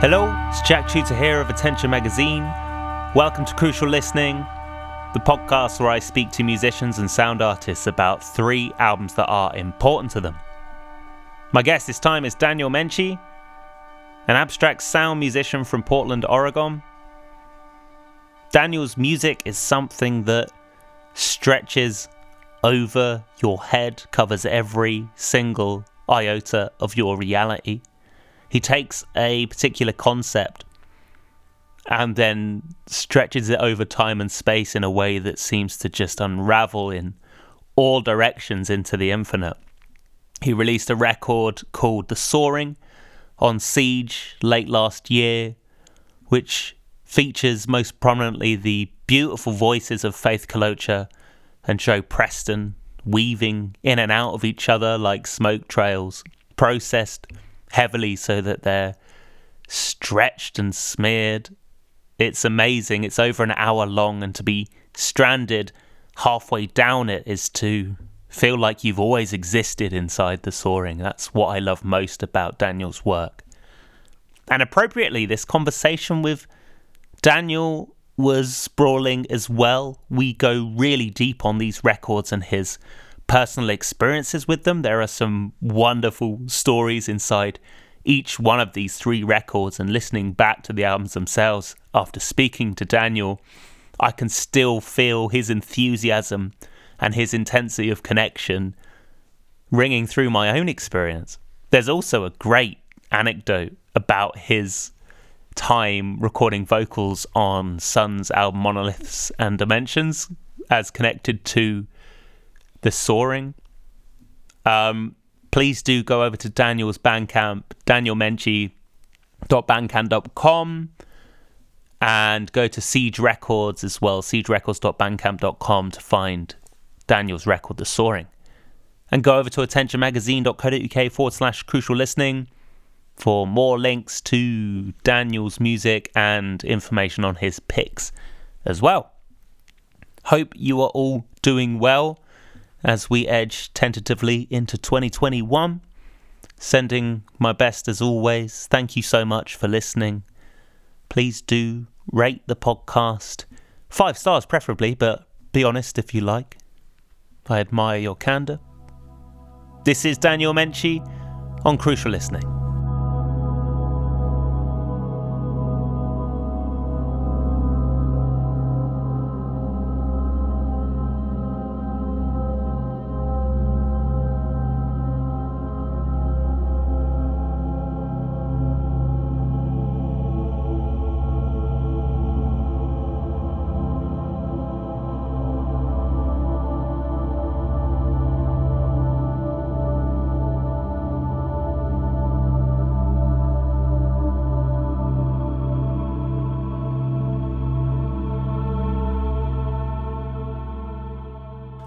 Hello, it's Jack Chuter here of Attention Magazine. Welcome to Crucial Listening, the podcast where I speak to musicians and sound artists about three albums that are important to them. My guest this time is Daniel Menche, an abstract sound musician from Portland, Oregon. Daniel's music is something that stretches over your head, covers every single iota of your reality. He takes a particular concept and then stretches it over time and space in a way that seems to just unravel in all directions into the infinite. He released a record called The Soaring on Sige late last year, which features most prominently the beautiful voices of Faith Coloccia and Joe Preston weaving in and out of each other like smoke trails, processed heavily so that they're stretched and smeared. It's amazing. It's over an hour long, and to be stranded halfway down it is to feel like you've always existed inside the soaring. That's what I love most about Daniel's work. And appropriately, this conversation with Daniel was sprawling as well. We go really deep on these records and his personal experiences with them. There are some wonderful stories inside each one of these three records, and listening back to the albums themselves after speaking to Daniel, I can still feel his enthusiasm and his intensity of connection ringing through my own experience. There's also a great anecdote about his time recording vocals on Sun's album Monoliths and Dimensions as connected to the soaring. Um, please do go over to Daniel's Bandcamp, danielmenche.bandcamp.com, and go to Sige Records as well, sigerecords.bandcamp.com to find Daniel's record, The Soaring. And go over to attentionmagazine.co.uk forward slash crucial listening for more links to Daniel's music and information on his picks as well. Hope you are all doing well as we edge tentatively into 2021. Sending my best as always. Thank you so much for listening. Please do rate the podcast. Five stars, preferably, but be honest if you like. I admire your candor. This is Daniel Menche on Crucial Listening.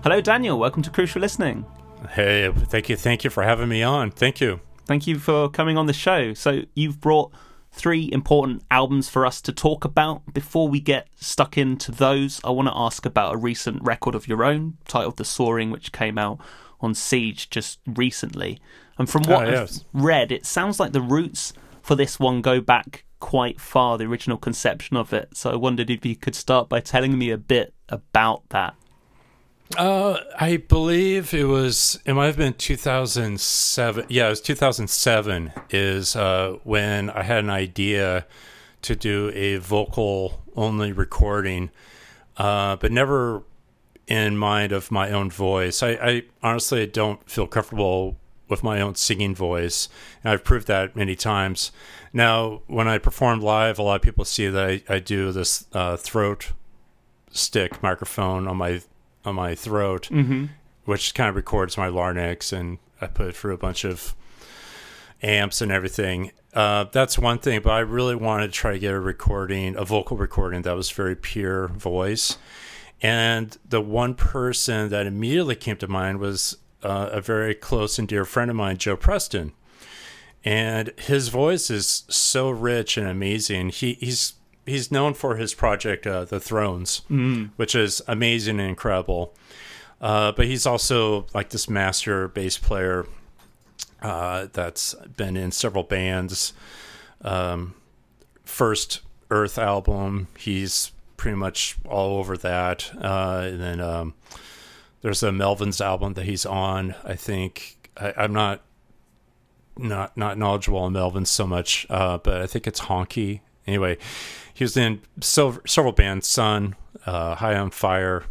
Hello, Daniel. Welcome to Crucial Listening. Hey, thank you. Thank you for having me on. Thank you. Thank you for coming on the show. So, you've brought three important albums for us to talk about. Before we get stuck into those, I want to ask about a recent record of your own titled The Soaring, which came out on Sige just recently. And from what oh, yes. I've read, it sounds like the roots for this one go back quite far, the original conception of it. So, I wondered if you could start by telling me a bit about that. Uh, I believe it was. It might have been 2007. Yeah, it was 2007. Is uh, when I had an idea to do a vocal only recording, uh, but never in mind of my own voice. I, I honestly don't feel comfortable with my own singing voice, and I've proved that many times. Now, when I perform live, a lot of people see that I, I do this uh, throat stick microphone on my on my throat, mm-hmm. which kind of records my larynx, and I put it through a bunch of amps and everything. Uh, that's one thing, but I really wanted to try to get a recording, a vocal recording that was very pure voice. And the one person that immediately came to mind was uh, a very close and dear friend of mine, Joe Preston. And his voice is so rich and amazing. He, he's he's known for his project, uh, The Thrones, mm. which is amazing and incredible. Uh, but he's also like this master bass player uh, that's been in several bands. Um, first Earth album. He's pretty much all over that. Uh, and then um, there's a Melvins album that he's on. I think I, I'm not not not knowledgeable on Melvins so much, uh, but I think it's Honky. Anyway, he was in several, several bands. Sun, uh, High on Fire.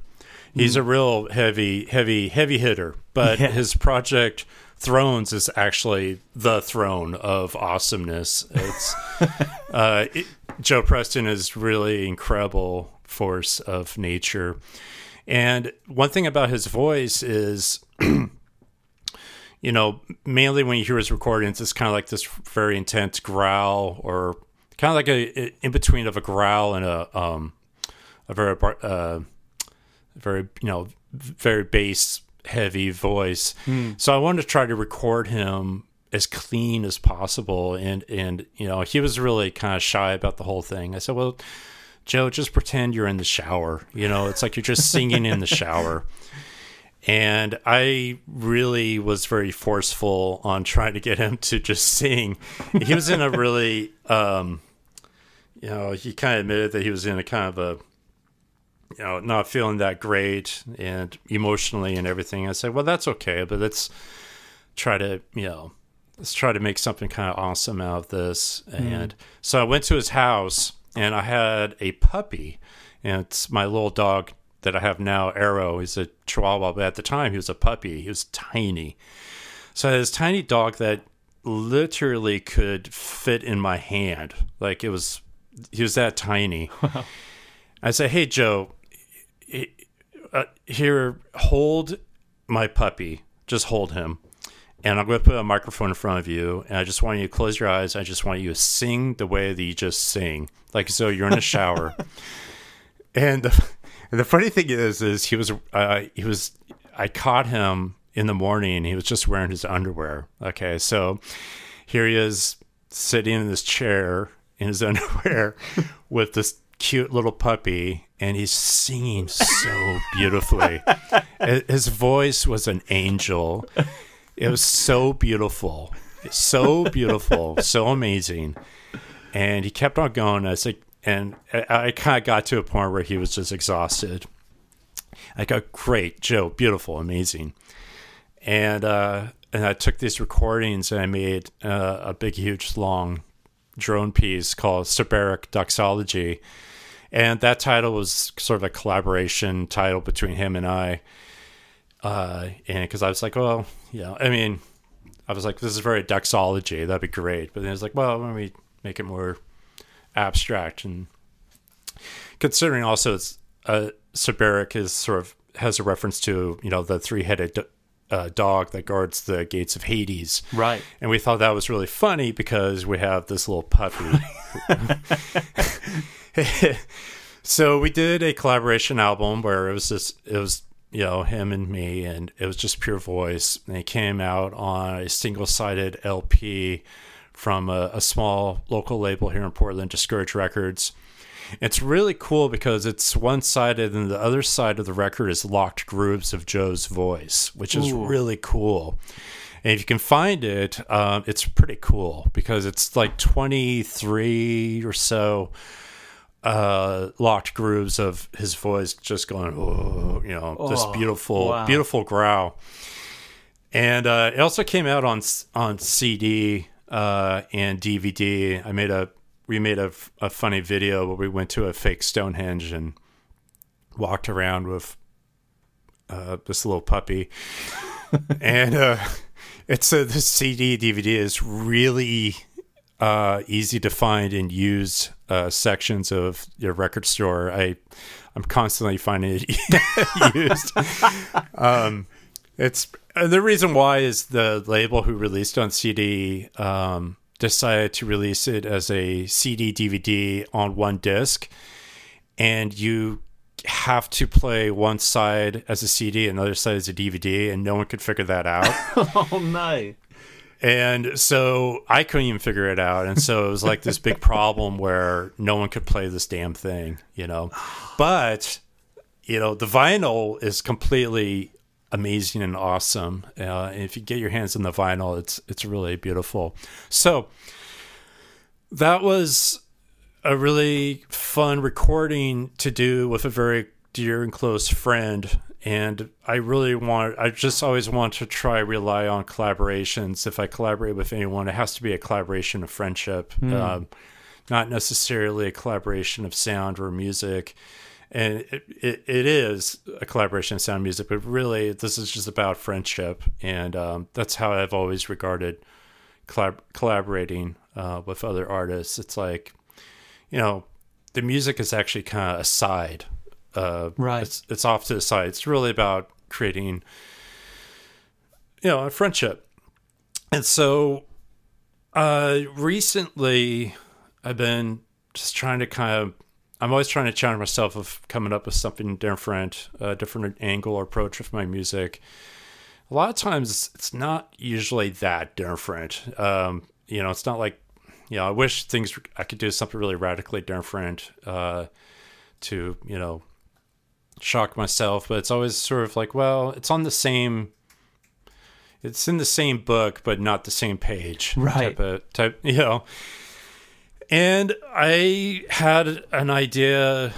He's a real heavy, heavy, heavy hitter. But Yeah. his project Thrones is actually the throne of awesomeness. It's uh, it, Joe Preston is really incredible force of nature. And one thing about his voice is, you know, mainly when you hear his recordings, it's kind of like this very intense growl, or kind of like a in between of a growl and a um a very uh very you know very bass heavy voice. So I wanted to try to record him as clean as possible, and and you know he was really kind of shy about the whole thing. I said, well. Joe, just pretend you're in the shower. You know, it's like you're just singing in the shower. And I really was very forceful on trying to get him to just sing. He was in a really, um, you know, he kind of admitted that he was in a kind of a, you know, not feeling that great and emotionally and everything. I said, well, that's okay, but let's try to, you know, let's try to make something kind of awesome out of this. Mm-hmm. And so I went to his house and I had a puppy, and it's my little dog that I have now, Arrow. He's a Chihuahua, but at the time he was a puppy. He was tiny. So I had this tiny dog that literally could fit in my hand. Like it was, he was that tiny. I said, "Hey Joe, uh, here, hold my puppy. Just hold him." And I'm going to put a microphone in front of you, and I just want you to close your eyes. I just want you to sing the way that you just sing, like so you're in a shower. and the, the funny thing is, is he was, uh, he was, I caught him in the morning. He was just wearing his underwear. Okay, so here he is sitting in this chair in his underwear with this cute little puppy, and he's singing so beautifully. His voice was an angel. It was so beautiful, so beautiful, so amazing. And he kept on going. I like, and I, I kind of got to a point where he was just exhausted. I go, great, Joe, beautiful, amazing. And uh, and I took these recordings and I made uh, a big, huge, long drone piece called Cerberic Doxology. And that title was sort of a collaboration title between him and I uh, and because I was like, well, yeah, I mean, I was like, this is very doxology, that'd be great. But then it's like, well, let don't make it more abstract? And considering also it's uh, Cerberic is sort of has a reference to you know the three headed uh, dog that guards the gates of Hades, Right. and we thought that was really funny because we have this little puppy. so we did a collaboration album where it was just it was you know him and me and it was just pure voice and it came out on a single sided lp from a, a small local label here in portland discourage records it's really cool because it's one sided and the other side of the record is locked grooves of joe's voice which is Ooh. really cool and if you can find it, um, it's pretty cool because it's like 23 or so uh, locked grooves of his voice just going, oh, you know, this Oh, beautiful, wow. beautiful growl. And uh, it also came out on on CD uh, and DVD. I made a we made a, f- a funny video where we went to a fake Stonehenge and walked around with uh, this little puppy, and uh, it's a the CD DVD is really uh, easy to find and used uh, sections of your record store. I I'm constantly finding it used. um, it's and the reason why is the label who released on CD um, decided to release it as a CD DVD on one disc, and you have to play one side as a CD and the other side as a DVD, and no one could figure that out. Oh no. And so I couldn't even figure it out. And so it was like this big problem where no one could play this damn thing, you know. But, you know, the vinyl is completely amazing and awesome. Uh, and if you get your hands on the vinyl, it's it's really beautiful. So that was a really fun recording to do with a very dear and close friend. And I really want, I just always want to try rely on collaborations. If I collaborate with anyone, it has to be a collaboration of friendship, um, not necessarily a collaboration of sound or music. And it, it, it is a collaboration of sound music, but really, this is just about friendship. And um, that's how I've always regarded collab- collaborating uh, with other artists. It's like, you know, the music is actually kind of a side. Uh, Right. It's, it's off to the side. It's really about creating, you know, a friendship. And so, uh, recently, I've been just trying to kind of. I'm always trying to challenge myself of coming up with something different, a different angle or approach with my music. A lot of times, it's not usually that different. Um, you know, it's not like, you know, I wish things I could do something really radically different uh, to, you know, shock myself. But it's always sort of like, well, it's on the same. It's in the same book, but not the same page. Right. Type of, type, you know. And I had an idea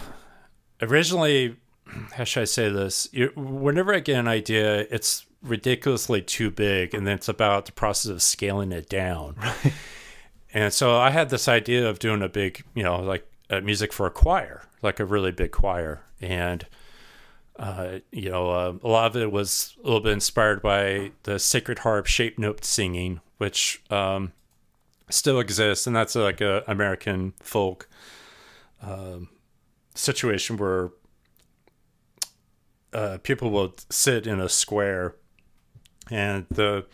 originally. How should I say this? Whenever I get an idea, it's ridiculously too big, and then it's about the process of scaling it down. And so I had this idea of doing a big, you know, like uh, music for a choir, like a really big choir, and uh, you know, uh, a lot of it was a little bit inspired by the Sacred Harp shape note singing, which um, still exists, and that's like a American folk um, situation where uh, people will sit in a square, and the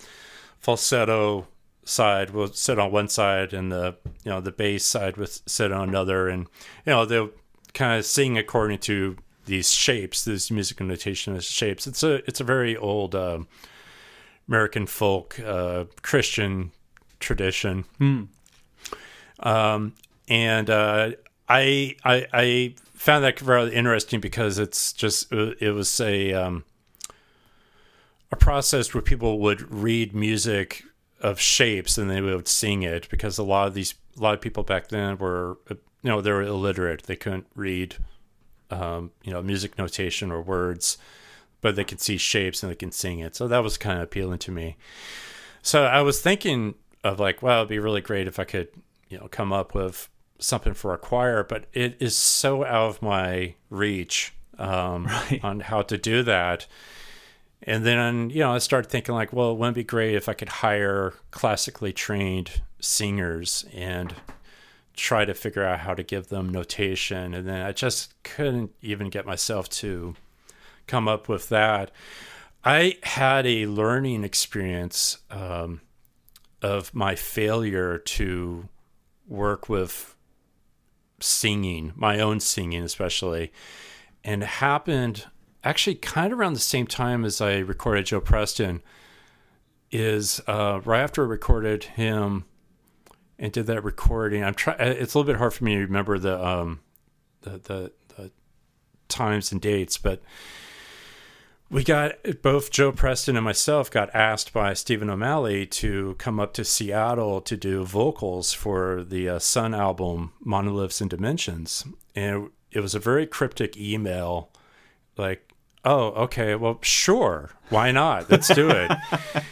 falsetto side will sit on one side, and the you know the bass side will sit on another, and you know they'll kind of sing according to these shapes, these musical notation shapes. It's a it's a very old uh, American folk uh, Christian tradition. Um, and uh, I, I I found that rather interesting because it's just it was a um, a process where people would read music of shapes and they would sing it because a lot of these a lot of people back then were uh, you know they were illiterate. They couldn't read um, you know music notation or words but they could see shapes and they can sing it. So that was kind of appealing to me. So I was thinking of like, wow, it'd be really great if I could, you know, come up with something for a choir, but it is so out of my reach um, Right. on how to do that. And then, you know, I started thinking like, well, it wouldn't it be great if I could hire classically trained singers and try to figure out how to give them notation. And then I just couldn't even get myself to come up with that. I had a learning experience um, of my failure to work with singing, my own singing especially, and happened actually kind of around the same time as I recorded Joe Preston. Is uh, right after I recorded him and did that recording. I'm trying. It's a little bit hard for me to remember the um, the, the the times and dates, but we got both Joe Preston and myself got asked by Stephen O'Malley to come up to Seattle to do vocals for the uh, Sun album Monoliths and Dimensions, and it was a very cryptic email, like, "Oh, okay, well, sure, why not? Let's do it."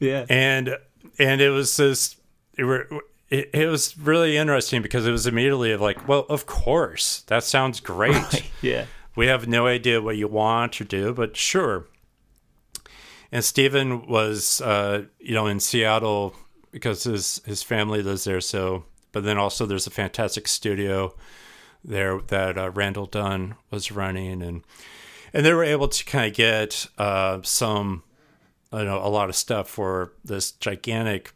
Yeah. and and it was this it, were, it, it was really interesting because it was immediately of like well of course that sounds great Yeah. We have no idea what you want to do but sure. And Stephen was uh, you know in Seattle because his his family lives there so but then also there's a fantastic studio there that uh, Randall Dunn was running and and they were able to kind of get uh, some I know a lot of stuff for this gigantic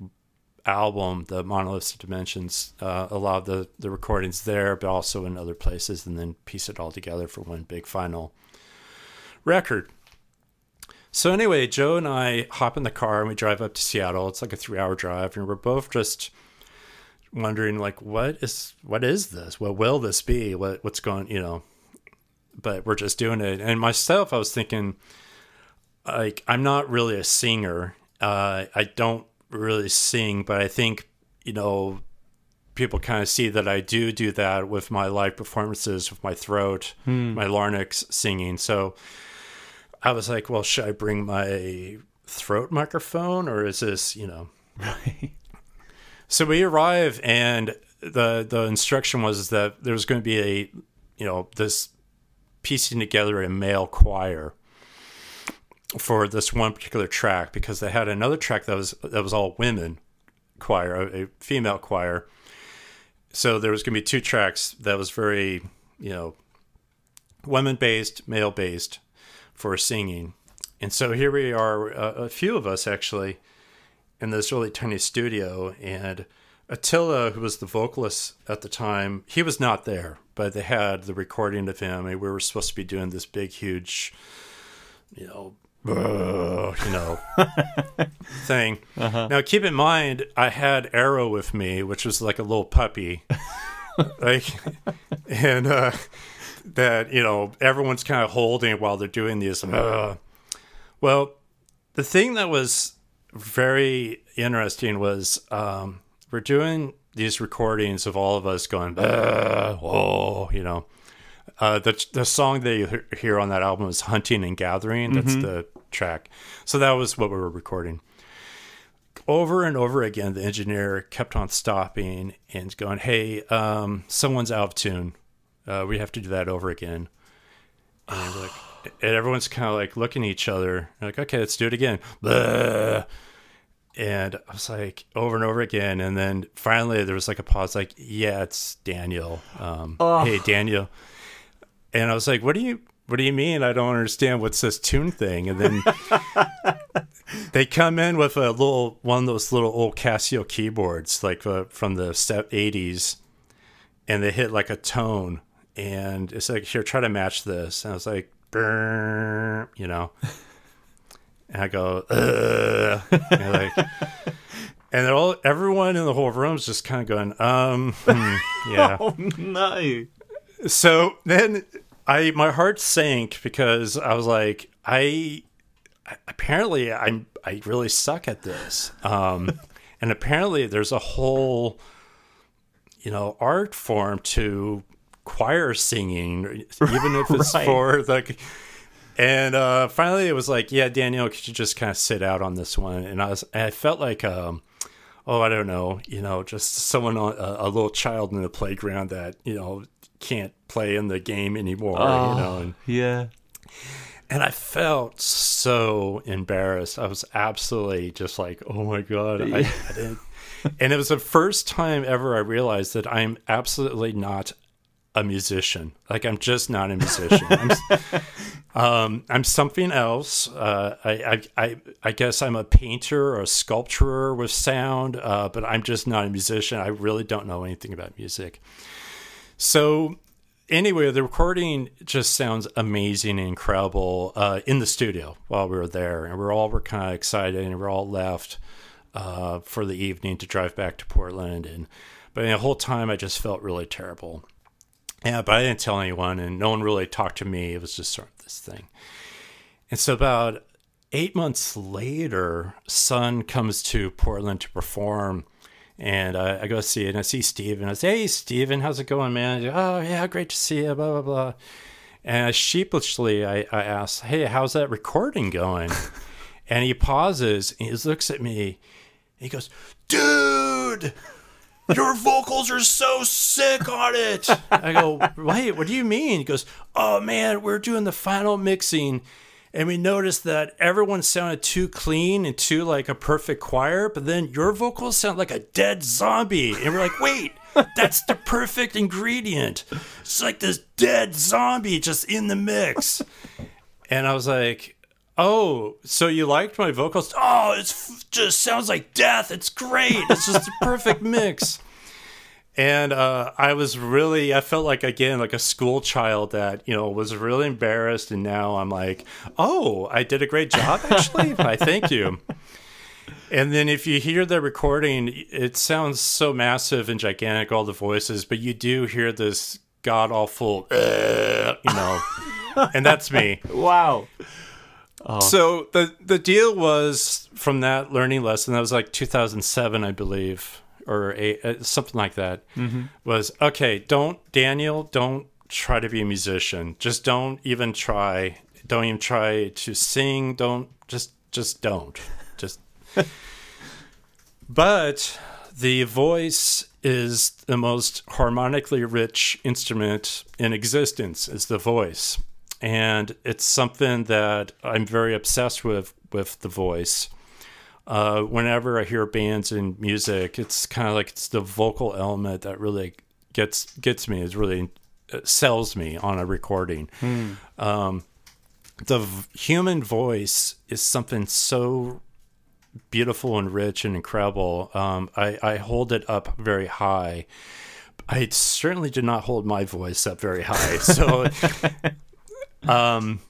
album, the Monoliths of Dimensions. Uh, a lot of the the recordings there, but also in other places, and then piece it all together for one big final record. So anyway, Joe and I hop in the car and we drive up to Seattle. It's like a three hour drive, and we're both just wondering like what is what is this? What will this be? What what's going you know? But we're just doing it. And myself, I was thinking like I'm not really a singer. Uh, I don't really sing, but I think you know people kind of see that I do do that with my live performances, with my throat, hmm. my larynx singing. So I was like, well, should I bring my throat microphone or is this, you know? Right. So we arrive, and the the instruction was that there was going to be a, you know, this piecing together a male choir for this one particular track because they had another track that was that was all women choir, a, a female choir. So there was going to be two tracks that was very, you know, women based, male based for singing. And so here we are, a few of us actually, in this really tiny studio. And Attila, who was the vocalist at the time, he was not there, but they had the recording of him. And we were supposed to be doing this big, huge, you know, you know, thing. Now, keep in mind, I had Arrow with me, which was like a little puppy, like, and uh, that you know everyone's kind of holding while they're doing these. Uh. Well, the thing that was very interesting was um, we're doing these recordings of all of us going, "Uh, oh, you know. Uh, the the song that you hear on that album is "Hunting and Gathering." That's the track. So that was what we were recording. Over and over again, the engineer kept on stopping and going, "Hey, um, someone's out of tune. Uh, we have to do that over again." And, like, and everyone's kind of like looking at each other, like, "Okay, let's do it again." Blah. And I was like, over and over again, and then finally there was like a pause, like, "Yeah, it's Daniel. Um, Hey, Daniel." And I was like, "What do you what do you mean? I don't understand what's this tune thing?" And then they come in with a little one of those little old Casio keyboards, like uh, from the eighties, and they hit like a tone, and it's like, "Here, try to match this." And I was like, "Brrr," you know. And I go, Ugh. And like, and all everyone in the whole room is just kind of going, um, hmm, yeah Oh no. so then I my heart sank because I was like I apparently I'm I really suck at this. Um and apparently there's a whole you know art form to choir singing even if it's Right. for like and uh finally it was like yeah Daniel could you just kind of sit out on this one and I was I felt like um oh, I don't know, you know, just someone on a, a little child in the playground that you know can't play in the game anymore, Oh. you know, and Yeah. and I felt so embarrassed. I was absolutely just like, oh my god, I, I didn't. And it was the first time ever I realized that I'm absolutely not a musician. Like I'm just not a musician. I'm, um, I'm something else. Uh, I, I, I, I guess I'm a painter or a sculptor with sound, uh, but I'm just not a musician. I really don't know anything about music. So anyway, the recording just sounds amazing and incredible uh, in the studio while we were there, and we're all were kind of excited, and we're all left uh, for the evening to drive back to Portland, and but the whole time I just felt really terrible. Yeah, but I didn't tell anyone, and no one really talked to me. It was just sort of this thing. And so about eight months later, Sun comes to Portland to perform. And I, I go see it, and I see Stephen. I say, Hey, Stephen, how's it going, man? Oh, yeah, great to see you, blah, blah, blah. And sheepishly, I, I ask, Hey, how's that recording going? and he pauses, and he looks at me, and he goes, Dude, your vocals are so sick on it. I go, wait, what do you mean? He goes, oh man, we're doing the final mixing. And we noticed that everyone sounded too clean and too like a perfect choir, but then your vocals sound like a dead zombie. And we're like, wait, that's the perfect ingredient. It's like this dead zombie just in the mix. And I was like, oh, so you liked my vocals? Oh, it just sounds like death. It's great. It's just a perfect mix. And uh, I was really, I felt like again like a school child that you know was really embarrassed, and now I'm like, oh, I did a great job actually. I thank you. And then if you hear the recording, it sounds so massive and gigantic, all the voices, but you do hear this god awful, uh, you know, and that's me. Wow. So the the deal was from that learning lesson that was like 2007, I believe, or a, uh, something like that was okay. Don't Daniel, don't try to be a musician. Just don't even try. Don't even try to sing. Don't just just don't. Just. but the voice is the most harmonically rich instrument in existence. Is the voice, and it's something that I'm very obsessed with with the voice. Uh, whenever I hear bands and music, it's kind of like it's the vocal element that really gets gets me. Is really uh, sells me on a recording. Um, the v- human voice is something so beautiful and rich and incredible. Um, I, I hold it up very high. I certainly did not hold my voice up very high. So, um,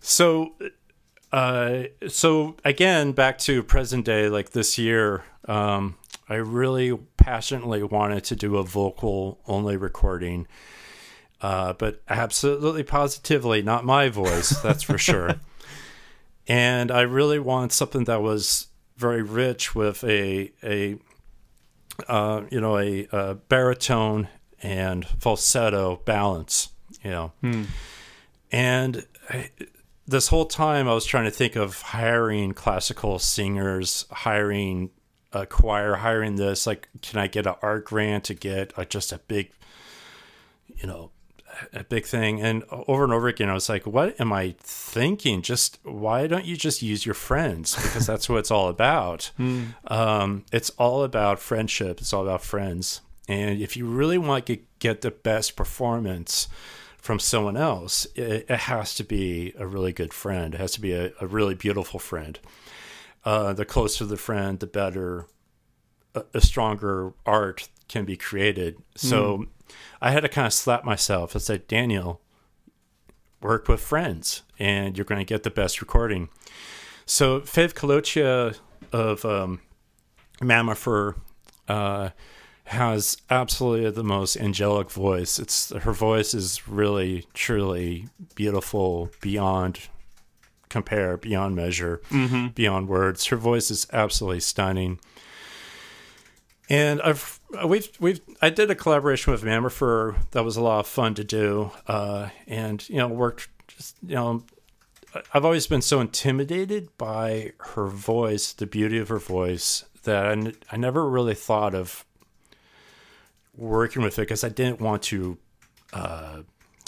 so, uh, so again, back to present day, like this year, um, I really passionately wanted to do a vocal only recording. Uh, but absolutely positively not my voice, that's for sure. And I really want something that was very rich with a a uh, you know a, a baritone and falsetto balance, you know. And I, this whole time, I was trying to think of hiring classical singers, hiring a choir, hiring this. Like, can I get an art grant to get uh, just a big, you know, a big thing? And over and over again, I was like, what am I thinking? Just why don't you just use your friends? Because that's what it's all about. Um, it's all about friendship. It's all about friends. And if you really want to get the best performance from someone else, it, it has to be a really good friend. It has to be a, a really beautiful friend. Uh, the closer the friend, the better, a, a stronger art can be created. So I had to kind of slap myself and say, Daniel, work with friends and you're going to get the best recording. So Fav Coloccia of um, Mamiffer uh, has absolutely the most angelic voice. It's her voice is really, truly beautiful beyond compare, beyond measure, beyond words. Her voice is absolutely stunning. And I've we've we've I did a collaboration with Mamiffer that was a lot of fun to do, uh, and you know worked just you know I've always been so intimidated by her voice, the beauty of her voice, that I, n- I never really thought of working with it because I didn't want to, uh,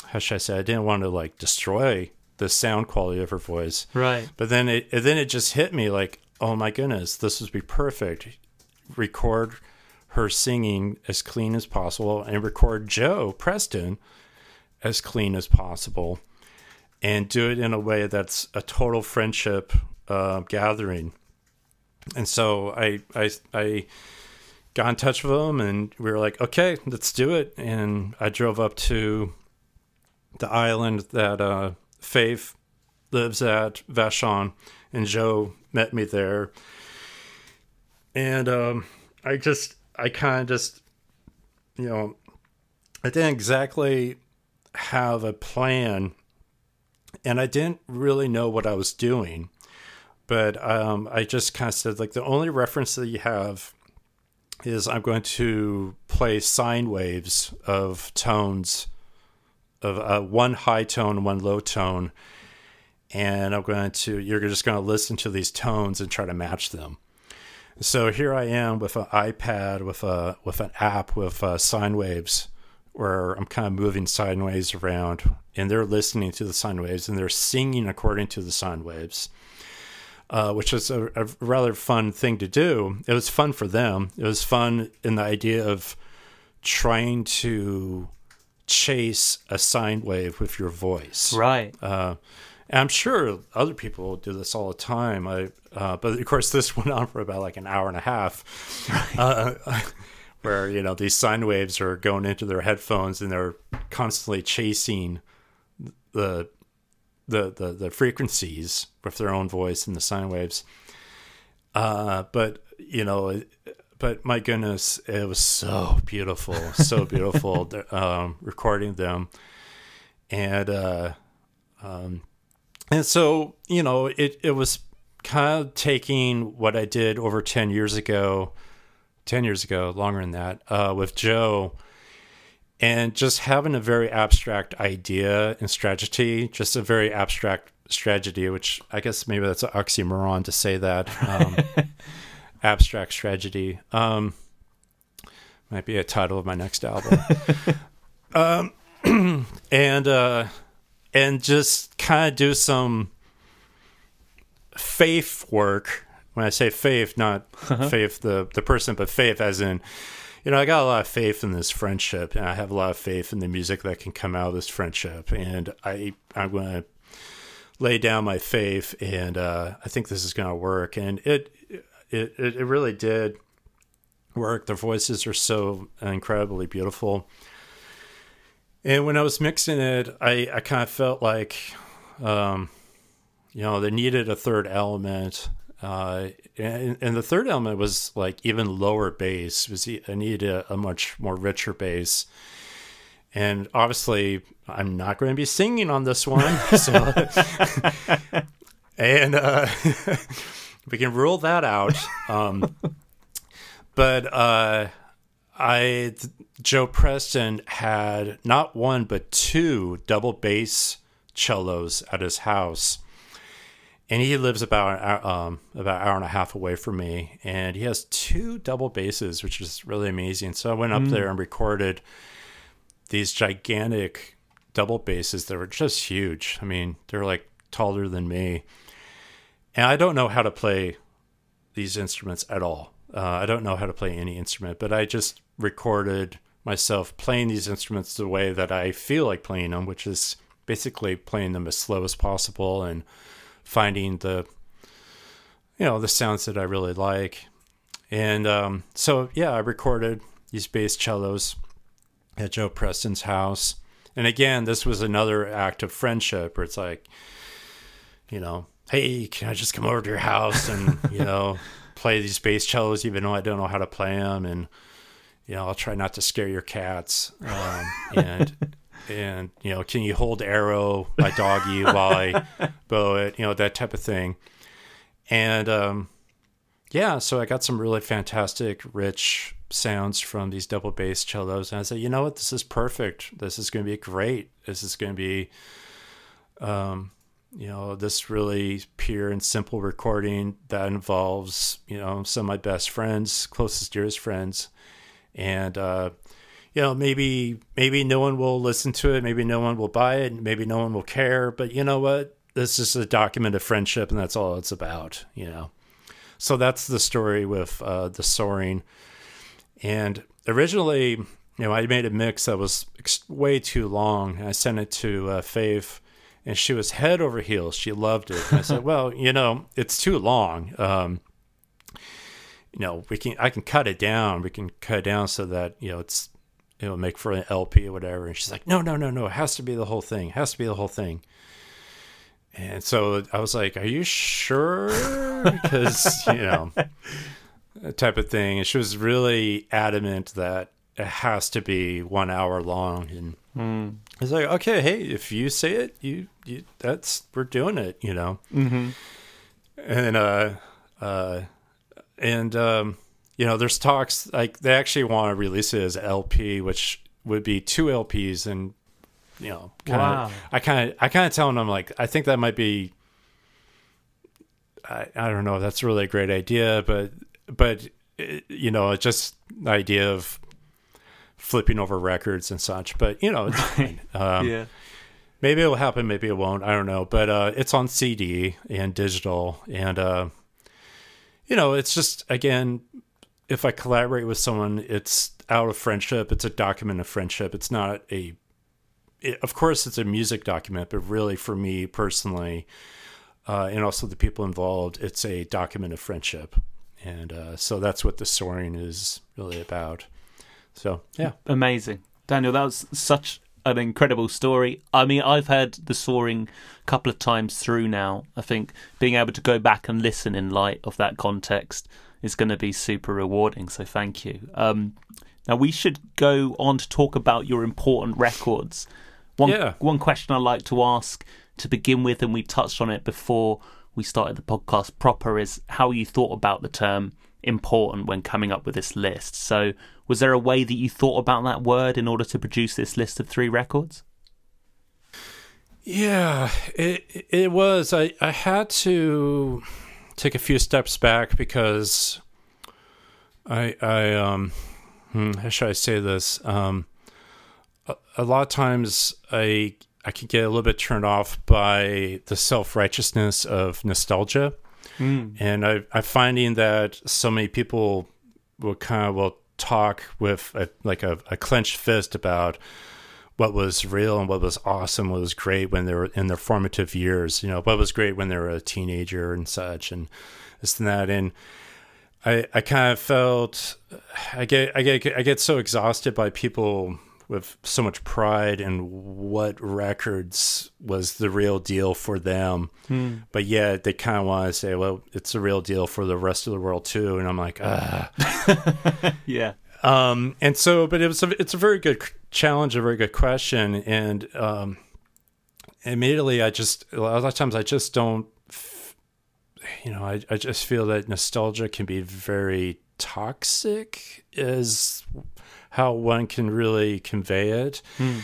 how should I say, I didn't want to like destroy the sound quality of her voice. Right. But then it then it just hit me like, oh my goodness, this would be perfect. Record her singing as clean as possible and record Joe Preston as clean as possible and do it in a way that's a total friendship uh, gathering. And so I, I, I got in touch with them and we were like, okay, let's do it. And I drove up to the island that uh, Faith lives at, Vashon, and Joe met me there. And um, I just, I kind of just, you know, I didn't exactly have a plan and I didn't really know what I was doing. But um, I just kind of said, like, the only reference that you have is I'm going to play sine waves of tones, of uh, one high tone, one low tone. And I'm going to, you're just going to listen to these tones and try to match them. So here I am with an iPad, with a with an app with uh, sine waves, where I'm kind of moving sine waves around, and they're listening to the sine waves and they're singing according to the sine waves, uh, which was a, a rather fun thing to do. It was fun for them. It was fun in the idea of trying to chase a sine wave with your voice. Right. Uh, I'm sure other people do this all the time. I, uh, but of course, this went on for about like an hour and a half, uh, where you know these sine waves are going into their headphones and they're constantly chasing the the the, the frequencies with their own voice and the sine waves. Uh, but you know, but my goodness, it was so beautiful, so beautiful um, recording them, and uh, um, and so you know, it it was kind of taking what I did over ten years ago 10 years ago, longer than that, uh, with Joe. And just having a very abstract idea and strategy, just a very abstract strategy, which I guess maybe that's an oxymoron to say that. Um, abstract strategy. Um, might be a title of my next album. um, and uh, and just kind of do some faith work. When I say faith, not uh-huh. faith the the person, but faith as in, you know, I got a lot of faith in this friendship, and I have a lot of faith in the music that can come out of this friendship, and I I'm going to lay down my faith, and uh, I think this is going to work, and it it it really did work. Their voices are so incredibly beautiful. And when I was mixing it, I, I kind of felt like, um, you know, they needed a third element. Uh, and, and, the third element was like even lower bass. Was I needed a, a much more richer bass. And obviously, I'm not going to be singing on this one. So, and uh, we can rule that out. Um, but uh, I Joe Preston had not one but two double bass cellos at his house, and he lives about um, about an hour and a half away from me, and he has two double basses, which is really amazing. So I went up mm. there and recorded these gigantic double basses that were just huge. I mean, they're like taller than me, and I don't know how to play these instruments at all. Uh, I don't know how to play any instrument, but I just recorded myself playing these instruments the way that I feel like playing them, which is basically playing them as slow as possible and finding the you know the sounds that I really like. And um, so yeah, I recorded these bass cellos at Joe Preston's house. And again, this was another act of friendship where it's like, you know, hey, can I just come over to your house and, you know, play these bass cellos even though I don't know how to play them, and you know I'll try not to scare your cats, um, and and you know can you hold arrow my doggy while I bow it, you know that type of thing, and um, yeah, so I got some really fantastic, rich sounds from these double bass cellos, and I said, you know what, this is perfect. This is going to be great. This is going to be um, you know this really pure and simple recording that involves you know some of my best friends closest dearest friends and uh you know maybe maybe no one will listen to it maybe no one will buy it maybe no one will care but you know what this is a document of friendship and that's all it's about you know so that's the story with uh the soaring and originally you know i made a mix that was way too long i sent it to uh, fave and she was head over heels. She loved it. And I said, "Well, you know, it's too long. Um, you know, we can I can cut it down. We can cut it down so that you know it's it'll make for an LP or whatever." And she's like, "No, no, no, no. It has to be the whole thing. It has to be the whole thing." And so I was like, "Are you sure?" Because you know, type of thing. And she was really adamant that it has to be one hour long and mm. it's like okay hey if you say it you, you that's we're doing it you know mm-hmm. and uh uh and um you know there's talks like they actually want to release it as lp which would be two lps and you know kinda, wow. i kind of i kind of telling them like i think that might be I, I don't know that's really a great idea but but you know just the idea of flipping over records and such. But you know, um, yeah. Maybe it will happen. Maybe it won't. I don't know. But uh, it's on CD and digital, and uh, you know, it's just again, if I collaborate with someone, it's out of friendship. It's a document of friendship. It's not a. It, of course, it's a music document, but really, for me personally, uh, and also the people involved, it's a document of friendship, and uh, so that's what the soaring is really about. So yeah, amazing, Daniel. That was such an incredible story. I mean, I've heard the soaring a couple of times through now. I think being able to go back and listen in light of that context is going to be super rewarding. So thank you. Um, now we should go on to talk about your important records. One yeah. one question I like to ask to begin with, and we touched on it before we started the podcast proper, is how you thought about the term important when coming up with this list. So, was there a way that you thought about that word in order to produce this list of three records? Yeah, it it was. I I had to take a few steps back because I I um hmm, how should I say this? Um, a, a lot of times I I can get a little bit turned off by the self righteousness of nostalgia, mm. and I I'm finding that so many people will kind of will talk with a, like a, a clenched fist about what was real and what was awesome, what was great when they were in their formative years. You know, what was great when they were a teenager and such, and this and that. And I, I kind of felt, I get, I get, I get so exhausted by people with so much pride in what records was the real deal for them, hmm. but yet they kind of want to say, well, it's the real deal for the rest of the world too. And I'm like, ah, yeah. Um, and so, but it was a, it's a very good challenge, a very good question, and um, immediately I just a lot of times I just don't, you know, I I just feel that nostalgia can be very toxic, is how one can really convey it. Hmm.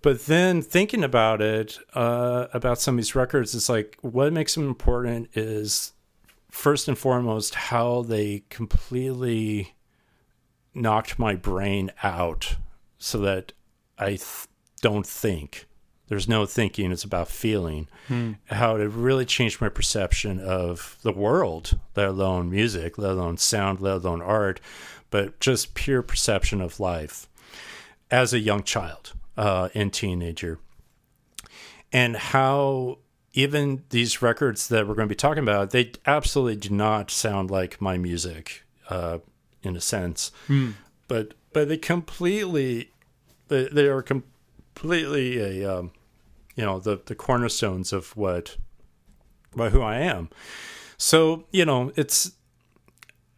But then thinking about it, uh, about some of these records, it's like what makes them important is first and foremost how they completely knocked my brain out so that I th- don't think. There's no thinking, it's about feeling. Hmm. How it really changed my perception of the world, let alone music, let alone sound, let alone art, but just pure perception of life as a young child uh, and teenager. And how even these records that we're going to be talking about, they absolutely do not sound like my music. Uh, in a sense, mm. but but they completely they, they are completely a um, you know the the cornerstones of what by who I am. So you know it's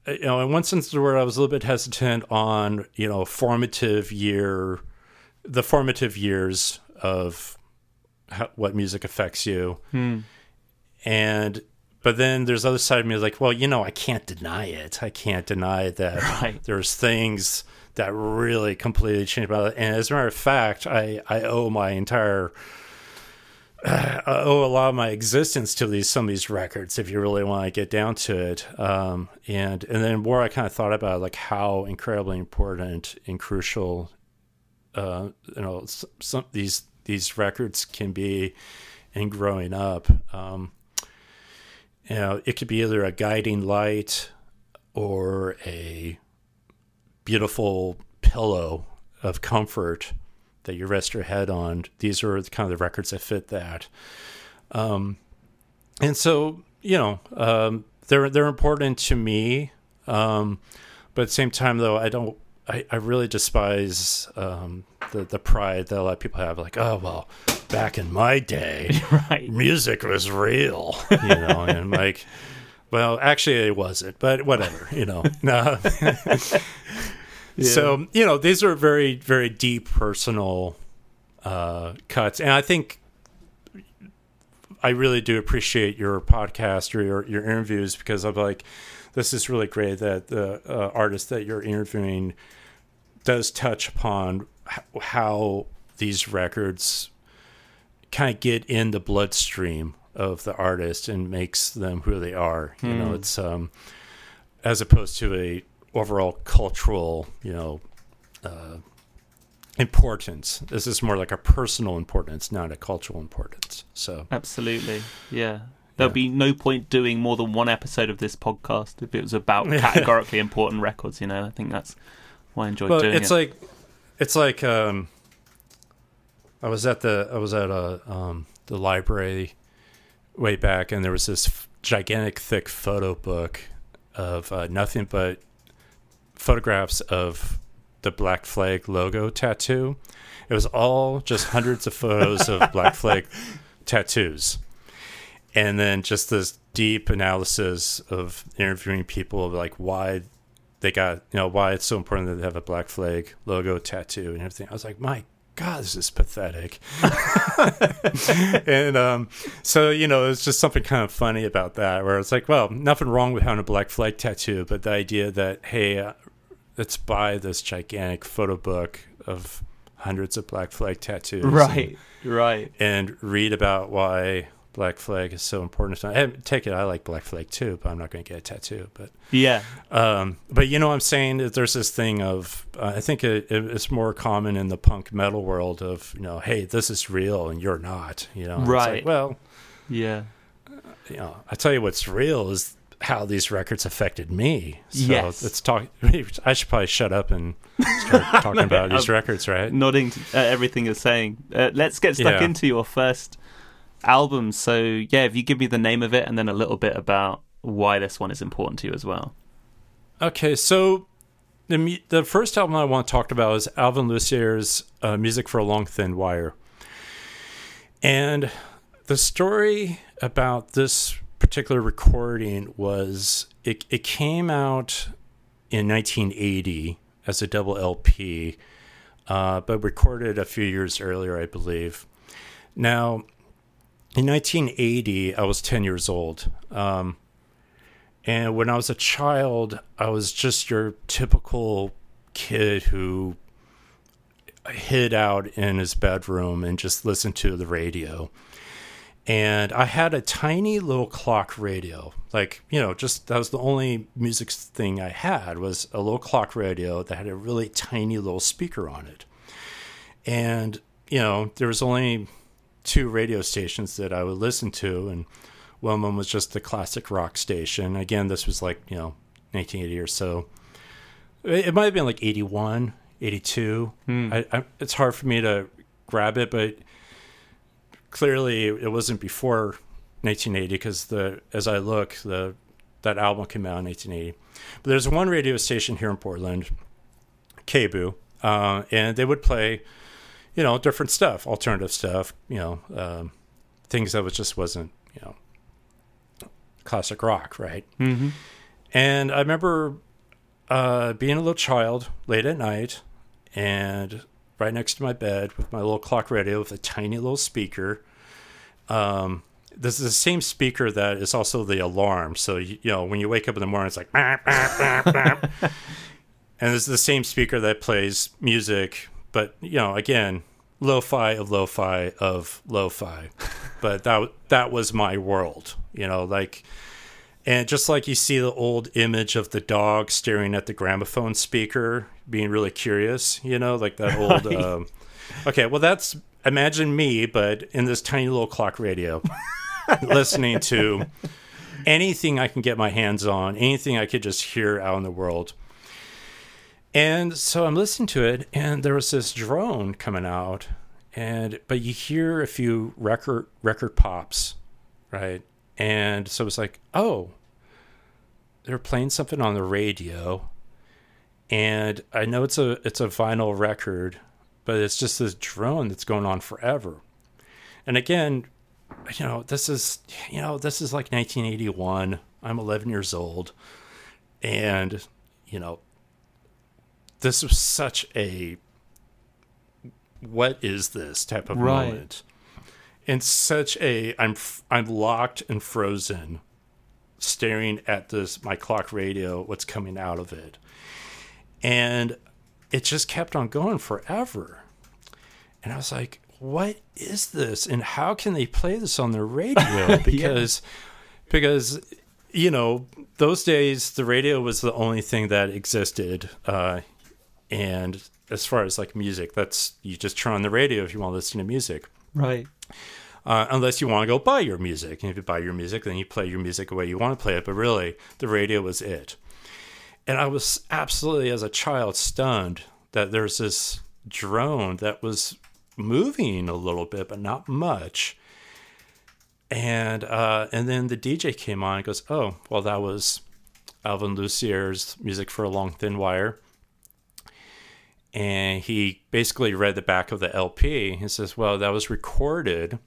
you know in one sense word I was a little bit hesitant on you know formative year the formative years of how, what music affects you. Hmm. And but then there's the other side of me like, well, you know, I can't deny it. I can't deny that right. there's things that really completely changed my life. And as a matter of fact, I, I owe my entire I owe a lot of my existence to these some of these records if you really want to get down to it. Um, and and then more I kind of thought about like how incredibly important and crucial uh, you know some these these records can be in growing up. Um, you know, it could be either a guiding light or a beautiful pillow of comfort that you rest your head on. These are kind of the records that fit that. Um, and so, you know, um, they're they're important to me. Um, but at the same time, though, I don't. I, I really despise um, the the pride that a lot of people have. Like, oh well, back in my day, right. music was real, you know, and like, well, actually it wasn't, but whatever, you know. No. yeah. So, you know, these are very, very deep personal uh, cuts. And I think I really do appreciate your podcast or your, your interviews because I'm like, this is really great that the uh, artist that you're interviewing does touch upon how these records kind of get in the bloodstream of the artist and makes them who they are. You know, hmm. it's um, as opposed to a overall cultural, you know, uh, importance. This is more like a personal importance, not a cultural importance. So absolutely, yeah. There'll yeah. be no point doing more than one episode of this podcast if it was about categorically important records. You know, I think that's why I enjoy doing it's it. It's like, it's like, um, I was at the I was at a um, the library way back, and there was this f- gigantic, thick photo book of uh, nothing but photographs of the Black Flag logo tattoo. It was all just hundreds of photos of Black Flag tattoos, and then just this deep analysis of interviewing people of like why they got you know why it's so important that they have a Black Flag logo tattoo and everything. I was like, my God, this is pathetic. and um, so, you know, it's just something kind of funny about that, where it's like, well, nothing wrong with having a black flag tattoo, but the idea that, hey, uh, let's buy this gigantic photo book of hundreds of black flag tattoos. Right, right. And, and read about why Black Flag is so important. To me. take it, I like Black Flag too, but I'm not going to get a tattoo. But yeah, um, but you know, what I'm saying that there's this thing of uh, I think it, it's more common in the punk metal world of you know, hey, this is real and you're not. You know, right? Like, well, yeah. You know, I tell you what's real is how these records affected me. So yes. let's talk. I should probably shut up and start talking about these records, right? Nodding at everything you're saying. Uh, let's get stuck yeah. into your first album. So yeah, if you give me the name of it and then a little bit about why this one is important to you as well. Okay, so the the first album I want to talk about is Alvin Lucier's uh, "Music for a Long Thin Wire," and the story about this particular recording was it, it came out in 1980 as a double LP, uh, but recorded a few years earlier, I believe. Now, in 1980, I was 10 years old. Um, and when I was a child, I was just your typical kid who hid out in his bedroom and just listened to the radio. And I had a tiny little clock radio. Like, you know, just that was the only music thing I had was a little clock radio that had a really tiny little speaker on it. And, you know, there was only two radio stations that I would listen to, and one of them was just the classic rock station. Again, this was like you know 1980 or so. It, might have been like 81, 82. Hmm. I, I, it's hard for me to grab it, but clearly it wasn't before 1980 because the as I look the that album came out in 1980. But there's one radio station here in Portland, KBOO, uh, and they would play you know, different stuff, alternative stuff, you know, um, things that was just wasn't, you know, classic rock, right? Mm-hmm. And I remember uh, being a little child late at night and right next to my bed with my little clock radio with a tiny little speaker. Um, this is the same speaker that is also the alarm. So, you, you know, when you wake up in the morning, it's like, bah, bah, bah, and it's the same speaker that plays music but you know, again, lo-fi of lo-fi of lo-fi. but that that was my world, you know, like and just like you see the old image of the dog staring at the gramophone speaker, being really curious, you know, like that old. Um, okay, well, that's imagine me, but in this tiny little clock radio, listening to anything I can get my hands on, anything I could just hear out in the world. And so I'm listening to it, and there was this drone coming out, and but you hear a few record record pops, right? And so it's like, oh, they're playing something on the radio, and I know it's a it's a vinyl record, but it's just this drone that's going on forever. And again, you know, this is you know this is like 1981. I'm 11 years old, and you know this was such a what is this type of right. moment? And such a i'm i'm locked and frozen staring at this my clock radio what's coming out of it. And it just kept on going forever. And i was like what is this? And how can they play this on the radio? Because yeah. because you know those days the radio was the only thing that existed uh, and as far as like music, that's you just turn on the radio if you want to listen to music. Right. Uh, unless you want to go buy your music. And if you buy your music, then you play your music the way you want to play it. But really, the radio was it. And I was absolutely, as a child, stunned that there's this drone that was moving a little bit, but not much. And uh, and then the DJ came on and goes, "Oh, well, that was Alvin Lucier's music for a long thin wire." And he basically read the back of the LP. He says, "Well, that was recorded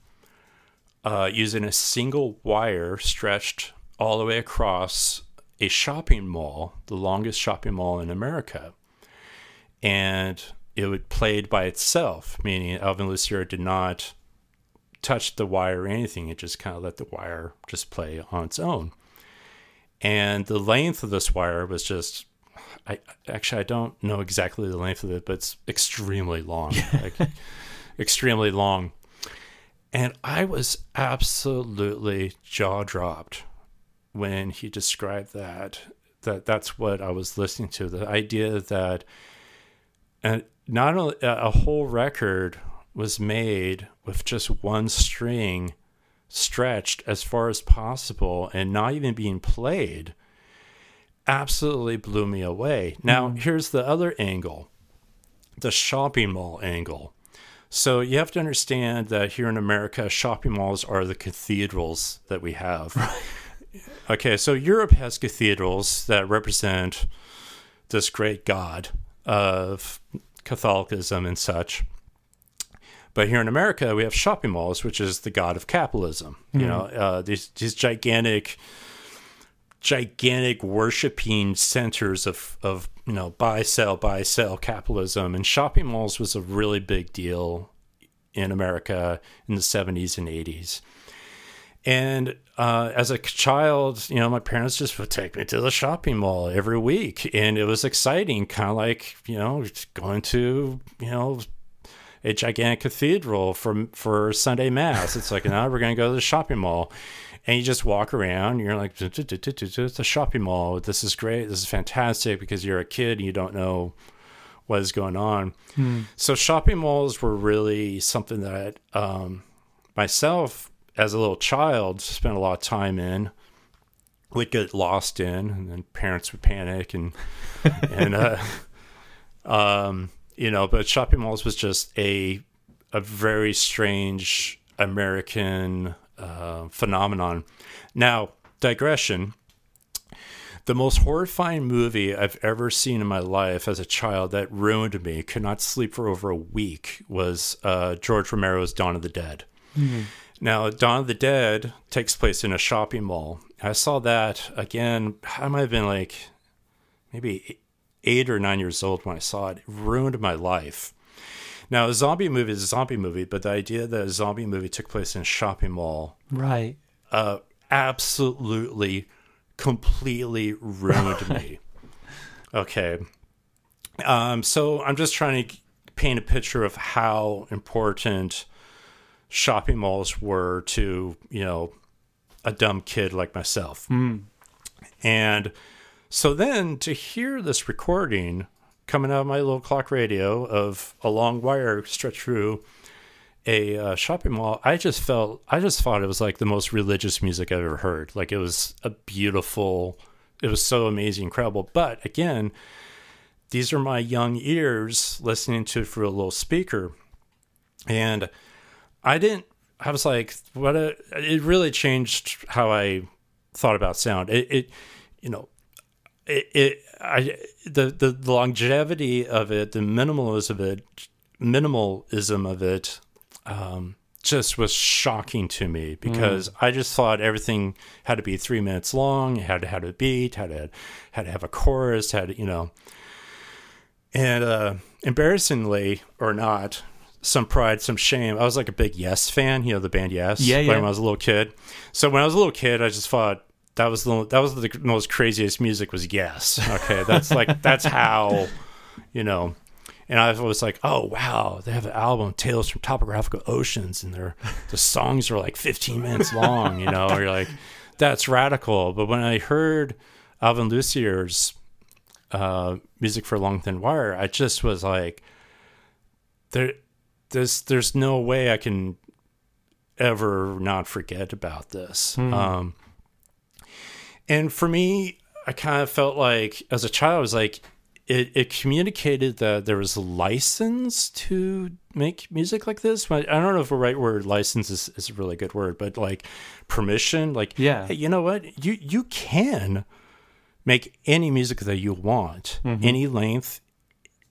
uh, using a single wire stretched all the way across a shopping mall, the longest shopping mall in America." And it would played by itself, meaning Alvin Lucier did not touch the wire or anything. It just kind of let the wire just play on its own. And the length of this wire was just, I actually I don't know exactly the length of it, but it's extremely long, like extremely long. And I was absolutely jaw dropped when he described that. That that's what I was listening to. The idea that, and not only uh, a whole record was made with just one string stretched as far as possible and not even being played absolutely blew me away. Now, mm. here's the other angle the shopping mall angle. So you have to understand that here in America, shopping malls are the cathedrals that we have. okay, so Europe has cathedrals that represent this great god of Catholicism and such. But here in America, we have shopping malls, which is the god of capitalism. Mm-hmm. You know, uh, these these gigantic, gigantic worshiping centers of of you know buy sell buy sell capitalism, and shopping malls was a really big deal in America in the seventies and eighties. And uh, as a child, you know, my parents just would take me to the shopping mall every week, and it was exciting, kind of like you know going to you know a gigantic cathedral for for Sunday mass. It's like now we're going to go to the shopping mall, and you just walk around. You're like, it's a shopping mall. This is great. This is fantastic because you're a kid and you don't know what is going on. Hmm. So shopping malls were really something that um, myself as a little child, spent a lot of time in. Would get lost in, and then parents would panic, and and uh, um, you know. But shopping malls was just a a very strange American uh, phenomenon. Now, digression. The most horrifying movie I've ever seen in my life as a child that ruined me, could not sleep for over a week, was uh, George Romero's Dawn of the Dead. Mm-hmm. Now, Dawn of the Dead takes place in a shopping mall. I saw that again. I might have been like maybe eight or nine years old when I saw it. It ruined my life. Now, a zombie movie is a zombie movie, but the idea that a zombie movie took place in a shopping mall, right, uh, absolutely, completely ruined me. Okay, um, so I'm just trying to paint a picture of how important shopping malls were to you know a dumb kid like myself. Mm. And so then to hear this recording coming out of my little clock radio of a long wire stretched through a uh, shopping mall, I just felt, I just thought it was like the most religious music I've ever heard. Like it was a beautiful, it was so amazing, incredible. But again, these are my young ears listening to it through a little speaker. And I didn't. I was like, what? A, it really changed how I thought about sound. It, it you know, it, it, I, the, the, the longevity of it, the minimalism of it, minimalism of it, um, just was shocking to me because mm. I just thought everything had to be three minutes long, it had to have a beat, had to had to have a chorus, had to, you know. And uh, embarrassingly or not, some pride, some shame. I was like a big Yes fan, you know, the band Yes. Yeah, yeah. When I was a little kid, so when I was a little kid, I just thought that was the that was the most craziest music was Yes. Okay, that's like that's how, you know. And I was like, oh wow, they have an album, Tales from Topographical Oceans, and their the songs are like 15 minutes long. You know, you're like, that's radical. But when I heard Alvin Lucier's uh, music for Long Thin Wire, I just was like, there there's there's no way I can ever not forget about this. Mm. Um, and for me, I kind of felt like as a child, I was like, it, it communicated that there was a license to make music like this. I don't know if the right word license is, is a really good word, but like permission, like, yeah, hey, you know what? You, you can make any music that you want, mm-hmm. any length,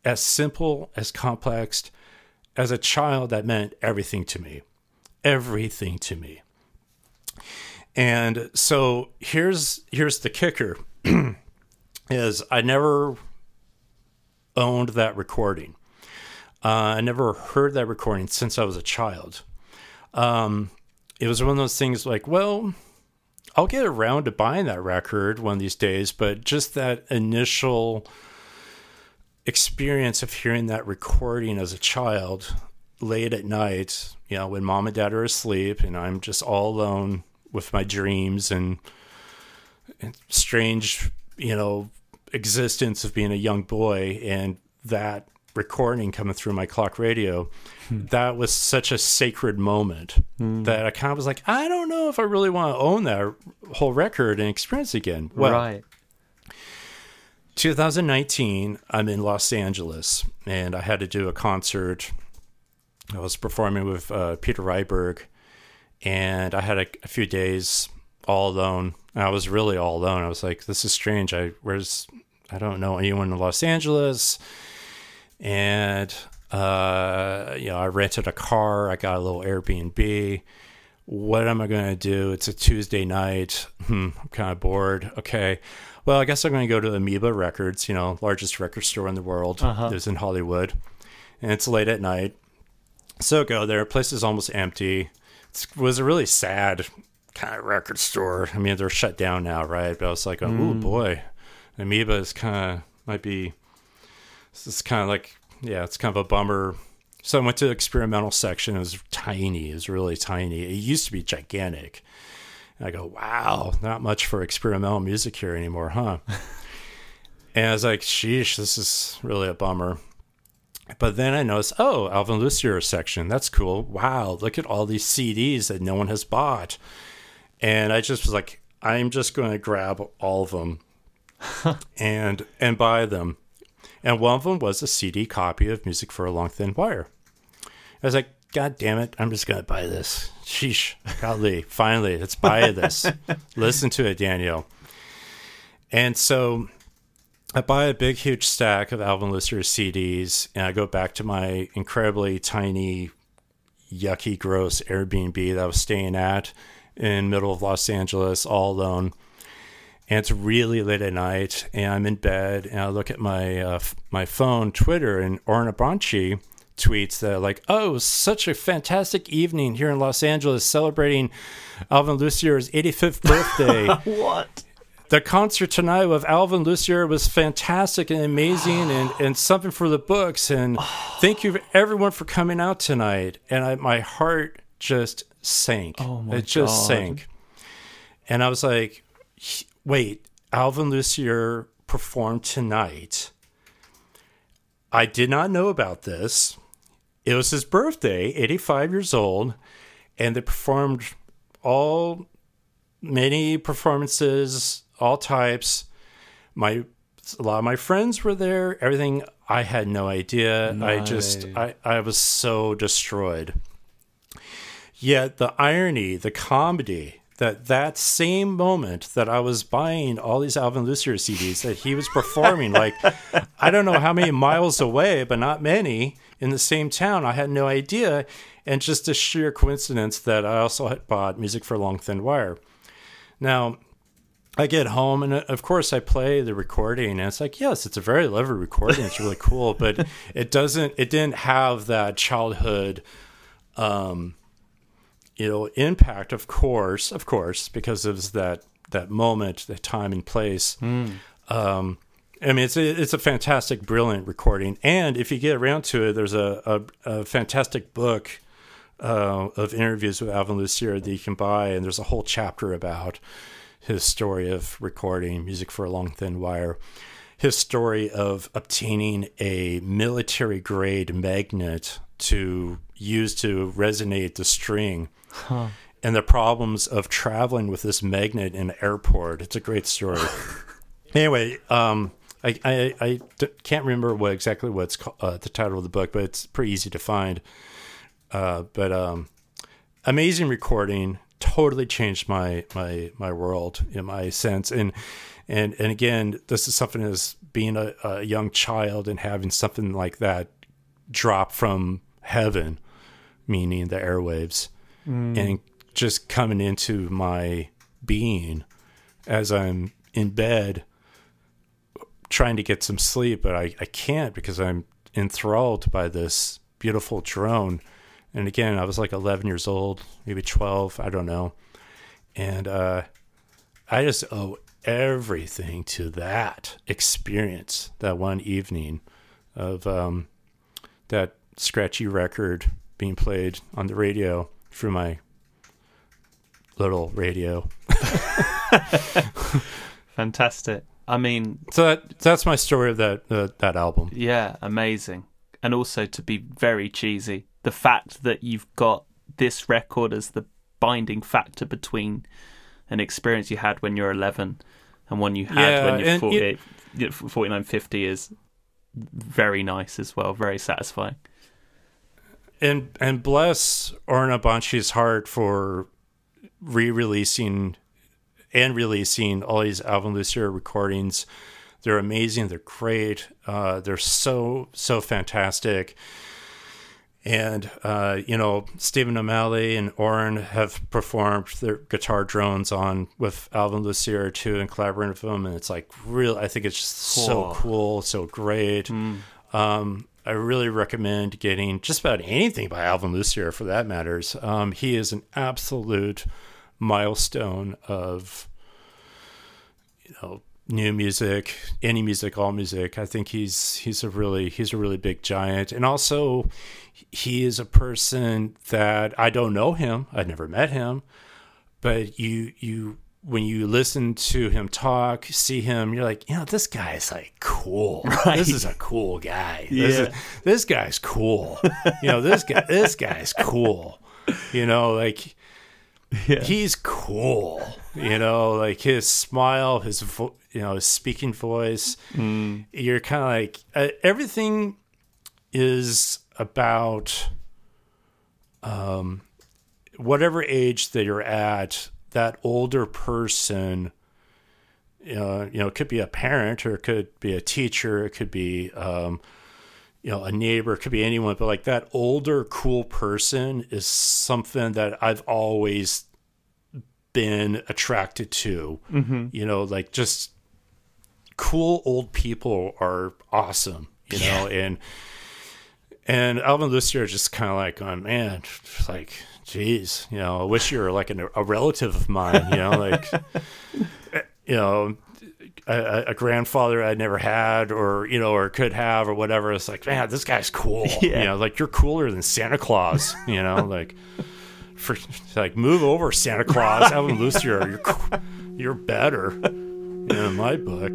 as simple, as complex, as a child, that meant everything to me. Everything to me. And so here's here's the kicker is I never owned that recording. Uh, I never heard that recording since I was a child. Um, it was one of those things like, well, I'll get around to buying that record one of these days, but just that initial experience of hearing that recording as a child late at night, you know, when mom and dad are asleep and I'm just all alone with my dreams and, and strange, you know, existence of being a young boy and that recording coming through my clock radio, hmm. that was such a sacred moment hmm. that I kind of was like, I don't know if I really want to own that whole record and experience again. Well, right. 2019, I'm in Los Angeles and I had to do a concert. I was performing with uh, Peter Rehberg and I had a, a few days all alone. I was really all alone. I was like, this is strange. I where's I don't know anyone in Los Angeles and uh, you know, I rented a car. I got a little Airbnb. What am I going to do? It's a Tuesday night. Hmm, I'm kind of bored. Okay. Well, I guess I'm going to go to Amoeba Records, you know, largest record store in the world. Uh-huh. It's in Hollywood. And it's late at night. So go there. Place is almost empty. It was a really sad kind of record store. I mean, they're shut down now, right? But I was like, oh, mm. boy, Amoeba is kind of, might be it's kind of like yeah, it's kind of a bummer. So I went to the experimental section. It was tiny. It was really tiny. It used to be gigantic. And I go, wow, not much for experimental music here anymore, huh? and I was like, sheesh, this is really a bummer. But then I noticed, oh, Alvin Lucier section. That's cool. Wow, look at all these CDs that no one has bought. And I just was like, I'm just going to grab all of them and and buy them and one of them was a CD copy of Music for a Long Thin Wire. I was like, God damn it, I'm just gonna buy this. Sheesh, golly, finally, let's buy this. Listen to it, Daniel. And so I buy a big, huge stack of Alvin Lucier CDs, and I go back to my incredibly tiny, yucky, gross Airbnb that I was staying at in middle of Los Angeles, all alone and it's really late at night, and I'm in bed, and I look at my uh, my phone, Twitter, and Oren Ambarchi tweets that like, "Oh, such a fantastic evening here in Los Angeles, celebrating Alvin Lucier's 85th birthday." what? The concert tonight with Alvin Lucier was fantastic and amazing, and, and something for the books. And thank you everyone for coming out tonight. And I, my heart just sank. Oh my it just God. sank. And I was like, wait, Alvin Lucier performed tonight. I did not know about this. It was his birthday, 85 years old, and they performed all many performances, all types. My a lot of my friends were there. Everything I had no idea. Nice. I just I, I was so destroyed. Yet the irony, the comedy, that that same moment that I was buying all these Alvin Lucier CDs that he was performing, like I don't know how many miles away, but not many in the same town. I had no idea, and just a sheer coincidence that I also had bought music for Long Thin Wire. Now, I get home and of course I play the recording and it's like yes it's a very lovely recording it's really cool but it doesn't it didn't have that childhood um you know impact of course of course because of that that moment the time and place mm. um, I mean, it's a, it's a fantastic, brilliant recording, and if you get around to it, there's a, a, a fantastic book uh, of interviews with Alvin Lucier that you can buy, and there's a whole chapter about his story of recording music for a long thin wire, his story of obtaining a military grade magnet to use to resonate the string Huh. And the problems of traveling with this magnet in the airport. It's a great story. anyway, um, I, I, I d- can't remember what exactly what's called, uh, the title of the book, but it's pretty easy to find. Uh, but um, amazing recording, totally changed my my my world in my sense. And and and again, this is something as being a, a young child and having something like that drop from heaven, meaning the airwaves mm. and just coming into my being as I'm in bed trying to get some sleep, but I, I can't because I'm enthralled by this beautiful drone. And again, I was like 11 years old, maybe 12, I don't know. And uh, I just owe everything to that experience, that one evening of um, that scratchy record being played on the radio through my little radio. Fantastic. I mean, So that that's my story of that uh, that album. yeah, amazing. And also to be very cheesy, the fact that you've got this record as the binding factor between an experience you had when you're 11 and one you had Yeah, when you're and 48, 49, 50 is very nice as well, very satisfying. And and bless Oren Ambarchi's heart for re-releasing and releasing all these Alvin Lucier recordings. They're amazing. They're great. Uh, they're so so fantastic. And uh, you know, Stephen O'Malley and Oren have performed their guitar drones on with Alvin Lucier too, and collaborating with them. And it's like real. I think it's just so Cool. cool, so great. Um, I really recommend getting just about anything by Alvin Lucier for that matters. Um, he is an absolute milestone of you know new music, any music, all music. I think he's he's a really he's a really big giant, and also he is a person that I don't know him. I've never met him, but you you when you listen to him talk, see him, you're like, you know, this guy is like cool. This is a cool guy. This, Yeah. is, this guy's cool. you know, this guy this guy's cool. You know, like he's cool. You know, like his smile, his vo- you know, his speaking voice. You're kind of like uh, everything is about um whatever age that you're at. That older person, uh, you know, it could be a parent or it could be a teacher. It could be um, you know, a neighbor, could be anyone, but like that older, cool person is something that I've always been attracted to. Mm-hmm. You know, like just cool old people are awesome, you know, and and Alvin Lucier just kind of like going, man, like, geez, you know, I wish you were like an, a relative of mine, you know, like, you know, a, a grandfather I'd never had, or you know, or could have, or whatever. It's like, man, this guy's cool. Yeah. You know, like you're cooler than Santa Claus. You know, like for like move over, Santa Claus. Alvin Lucier, you're you're better. You in my book.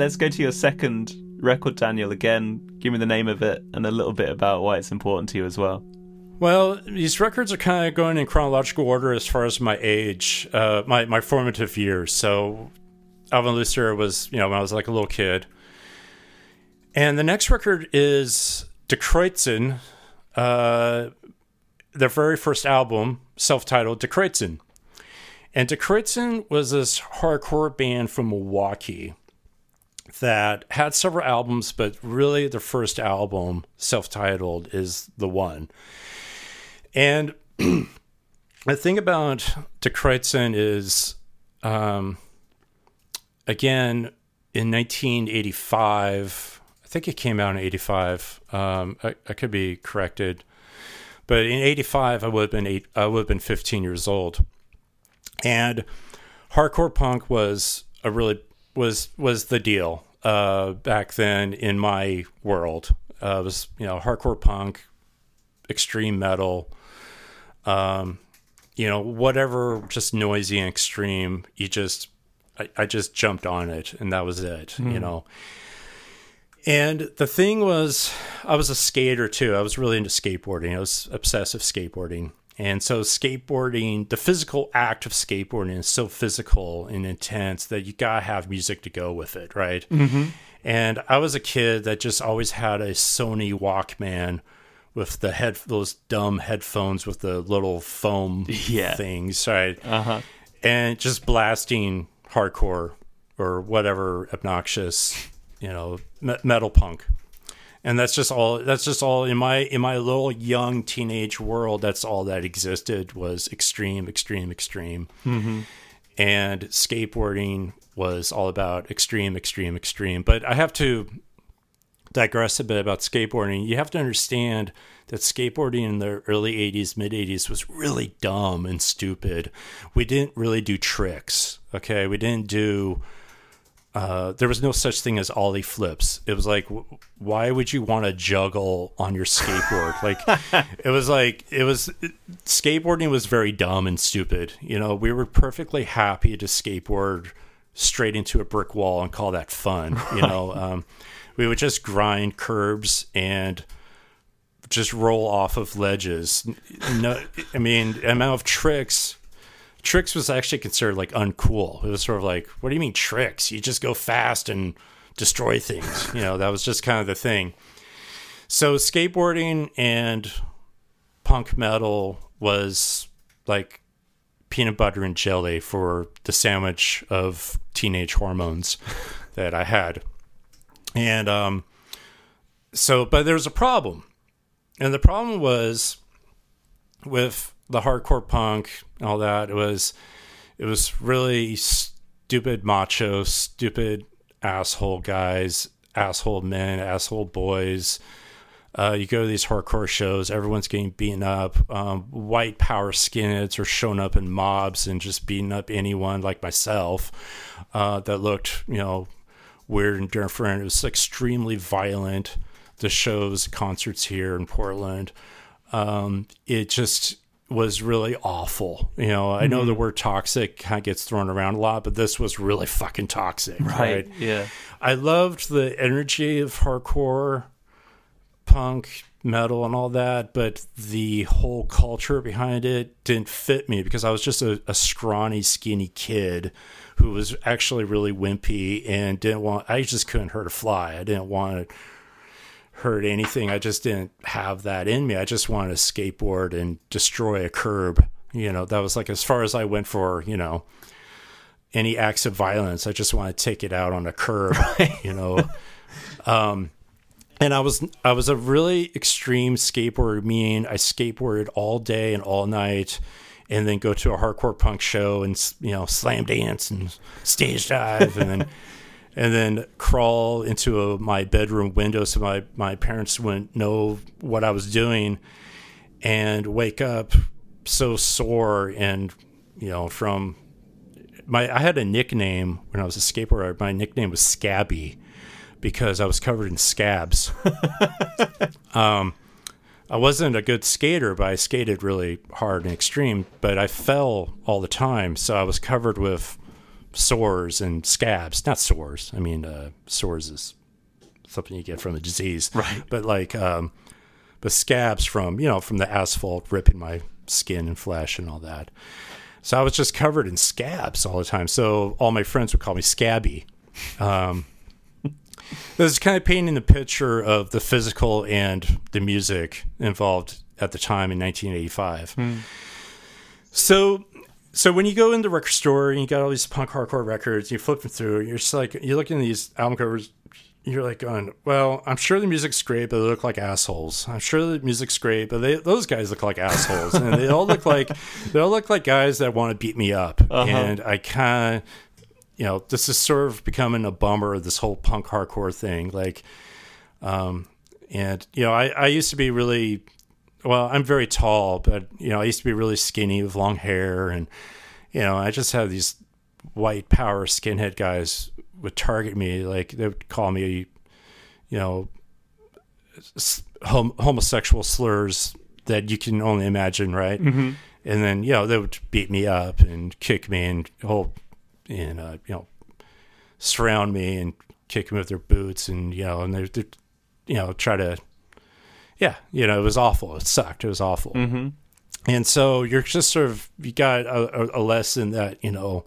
Let's go to your second record, Daniel. Again, give me the name of it and a little bit about why it's important to you as well. Well, these records are kind of going in chronological order as far as my age, uh, my my formative years. So, Alvin Lucier was, you know, when I was like a little kid. And the next record is Die Kreuzen, uh, their very first album, self-titled Die Kreuzen. And Die Kreuzen was this hardcore band from Milwaukee that had several albums, but really the first album, self-titled, is the one. And the thing about Die Kreuzen is, um, again, in 1985, I think it came out in 85. Um, I, I could be corrected, but in 85, I would have been eight. I would have been 15 years old, and hardcore punk was a really was was the deal uh, back then in my world. Uh, it was you know hardcore punk, extreme metal, um, you know, whatever, just noisy and extreme. You just, I, I just jumped on it, and that was it. You know. And the thing was, I was a skater too. I was really into skateboarding. I was obsessive skateboarding, And so skateboarding, the physical act of skateboarding is so physical and intense that you gotta have music to go with it, right? Mm-hmm. And I was a kid that just always had a Sony Walkman with the head those dumb headphones with the little foam Yeah. things, right? Uh-huh. And just blasting hardcore or whatever obnoxious, you know, me- metal punk. And that's just all that's just all in my in my little young teenage world that's all that existed was extreme extreme extreme. Mm-hmm. And skateboarding was all about extreme extreme extreme. But I have to digress a bit about skateboarding, you have to understand that skateboarding in the early 80s, mid 80s was really dumb and stupid. We didn't really do tricks, okay? We didn't do. Uh, there was no such thing as ollie flips. It was like, why would you want to juggle on your skateboard? like, it was like it was skateboarding was very dumb and stupid. You know, we were perfectly happy to skateboard straight into a brick wall and call that fun. You know, um, we would just grind curbs and just roll off of ledges. No, I mean, amount of tricks. Tricks was actually considered like uncool. It was sort of like, what do you mean tricks? You just go fast and destroy things. You know, that was just kind of the thing. So skateboarding and punk metal was like peanut butter and jelly for the sandwich of teenage hormones that I had. And um so but there was a problem. And the problem was with the hardcore punk all that, it was it was really stupid macho, stupid asshole guys, asshole men, asshole boys. Uh, you go to these hardcore shows, everyone's getting beaten up. Um, white power skinheads are showing up in mobs and just beating up anyone like myself uh, that looked, you know, weird and different. It was extremely violent. The shows, concerts here in Portland, um, it just was really awful. You know, I know the mm-hmm. word toxic kind of gets thrown around a lot, but this was really fucking toxic. right? Yeah. I loved the energy of hardcore, punk, metal, and all that, but the whole culture behind it didn't fit me because I was just a, a scrawny, skinny kid who was actually really wimpy and didn't want. I just couldn't hurt a fly. I didn't want to hurt anything. I just didn't have that in me. I just wanted to skateboard and destroy a curb. You know, that was like as far as I went for. You know any acts of violence. I just want to take it out on a curb, you know. Um, and I was I was a really extreme skateboarder, Mean I skateboarded all day and all night, and then go to a hardcore punk show and you know slam dance and stage dive, and then and then crawl into a, my bedroom window so my my parents wouldn't know what I was doing, and wake up so sore and you know from my I had a nickname when I was a skateboarder. My nickname was Scabby because I was covered in scabs. um, I wasn't a good skater, but I skated really hard and extreme. But I fell all the time, so I was covered with sores and scabs. Not sores. I mean, uh, sores is something you get from a disease, Right. But like, um, but scabs from you know from the asphalt ripping my skin and flesh and all that. So I was just covered in scabs all the time. So all my friends would call me Scabby. Um, this is kind of painting the picture of the physical and the music involved at the time in 1985. So, so when you go in the record store and you got all these punk hardcore records, you flip them through, you're just like you're looking at these album covers. You're like going, well, I'm sure the music's great, but they look like assholes. I'm sure the music's great, but they, those guys look like assholes, and they all look like they all look like guys that want to beat me up. And I kind of, you know, this is sort of becoming a bummer of this whole punk hardcore thing. Like, um, and you know, I, I used to be really, well, I'm very tall, but you know, I used to be really skinny with long hair, and you know, I just had these white power skinhead guys would target me, like they would call me, you know, hom- homosexual slurs that you can only imagine, right? Mm-hmm. And then you know they would beat me up and kick me and hold and uh, you know surround me and kick me with their boots and you know and they're, they're you know try to yeah you know it was awful it sucked it was awful Mm-hmm. and so you're just sort of you got a, a lesson that you know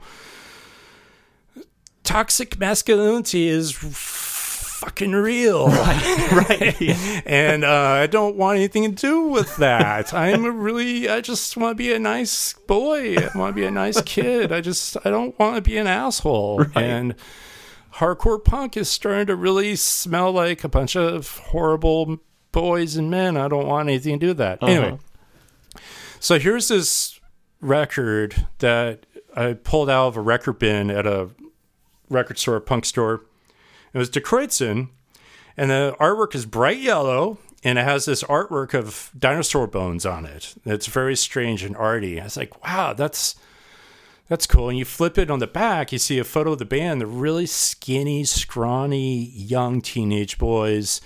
toxic masculinity is fucking real Right. right. Yeah. and uh, I don't want anything to do with that. I'm a really, I just want to be a nice boy. I want to be a nice kid. I just, I don't want to be an asshole. And hardcore punk is starting to really smell like a bunch of horrible boys and men. I don't want anything to do with that. Uh-huh. Anyway, so here's this record that I pulled out of a record bin at a record store, a punk store. It was Die Kreuzen, and the artwork is bright yellow, and it has this artwork of dinosaur bones on it. It's very strange and arty. I was like, wow, that's that's cool. And you flip it on the back, you see a photo of the band. They're really skinny, scrawny, young teenage boys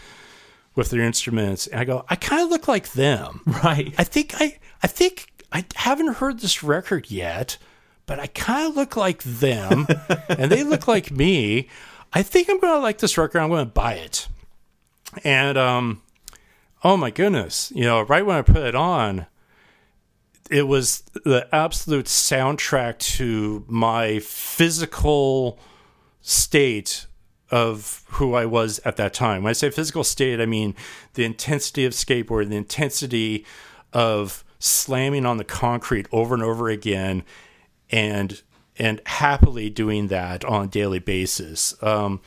with their instruments. And I go, I kind of look like them. Right. I think I I think I haven't heard this record yet, but I kind of look like them, and they look like me. I think I'm gonna like this record. I'm gonna buy it. And um, oh my goodness, you know, right when I put it on, it was the absolute soundtrack to my physical state of who I was at that time. When I say physical state, I mean the intensity of skateboarding, the intensity of slamming on the concrete over and over again, and and happily doing that on a daily basis. Um,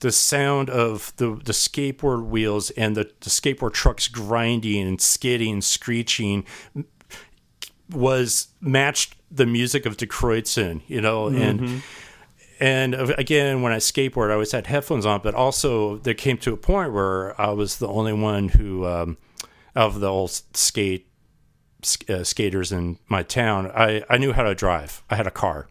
the sound of the, the skateboard wheels and the, the skateboard trucks grinding and skidding, screeching was matched the music of Die Kreuzen, you know, and and again, when I skateboard, I always had headphones on, but also there came to a point where I was the only one who, um, of the old skate uh, skaters in my town, I, I knew how to drive. I had a car.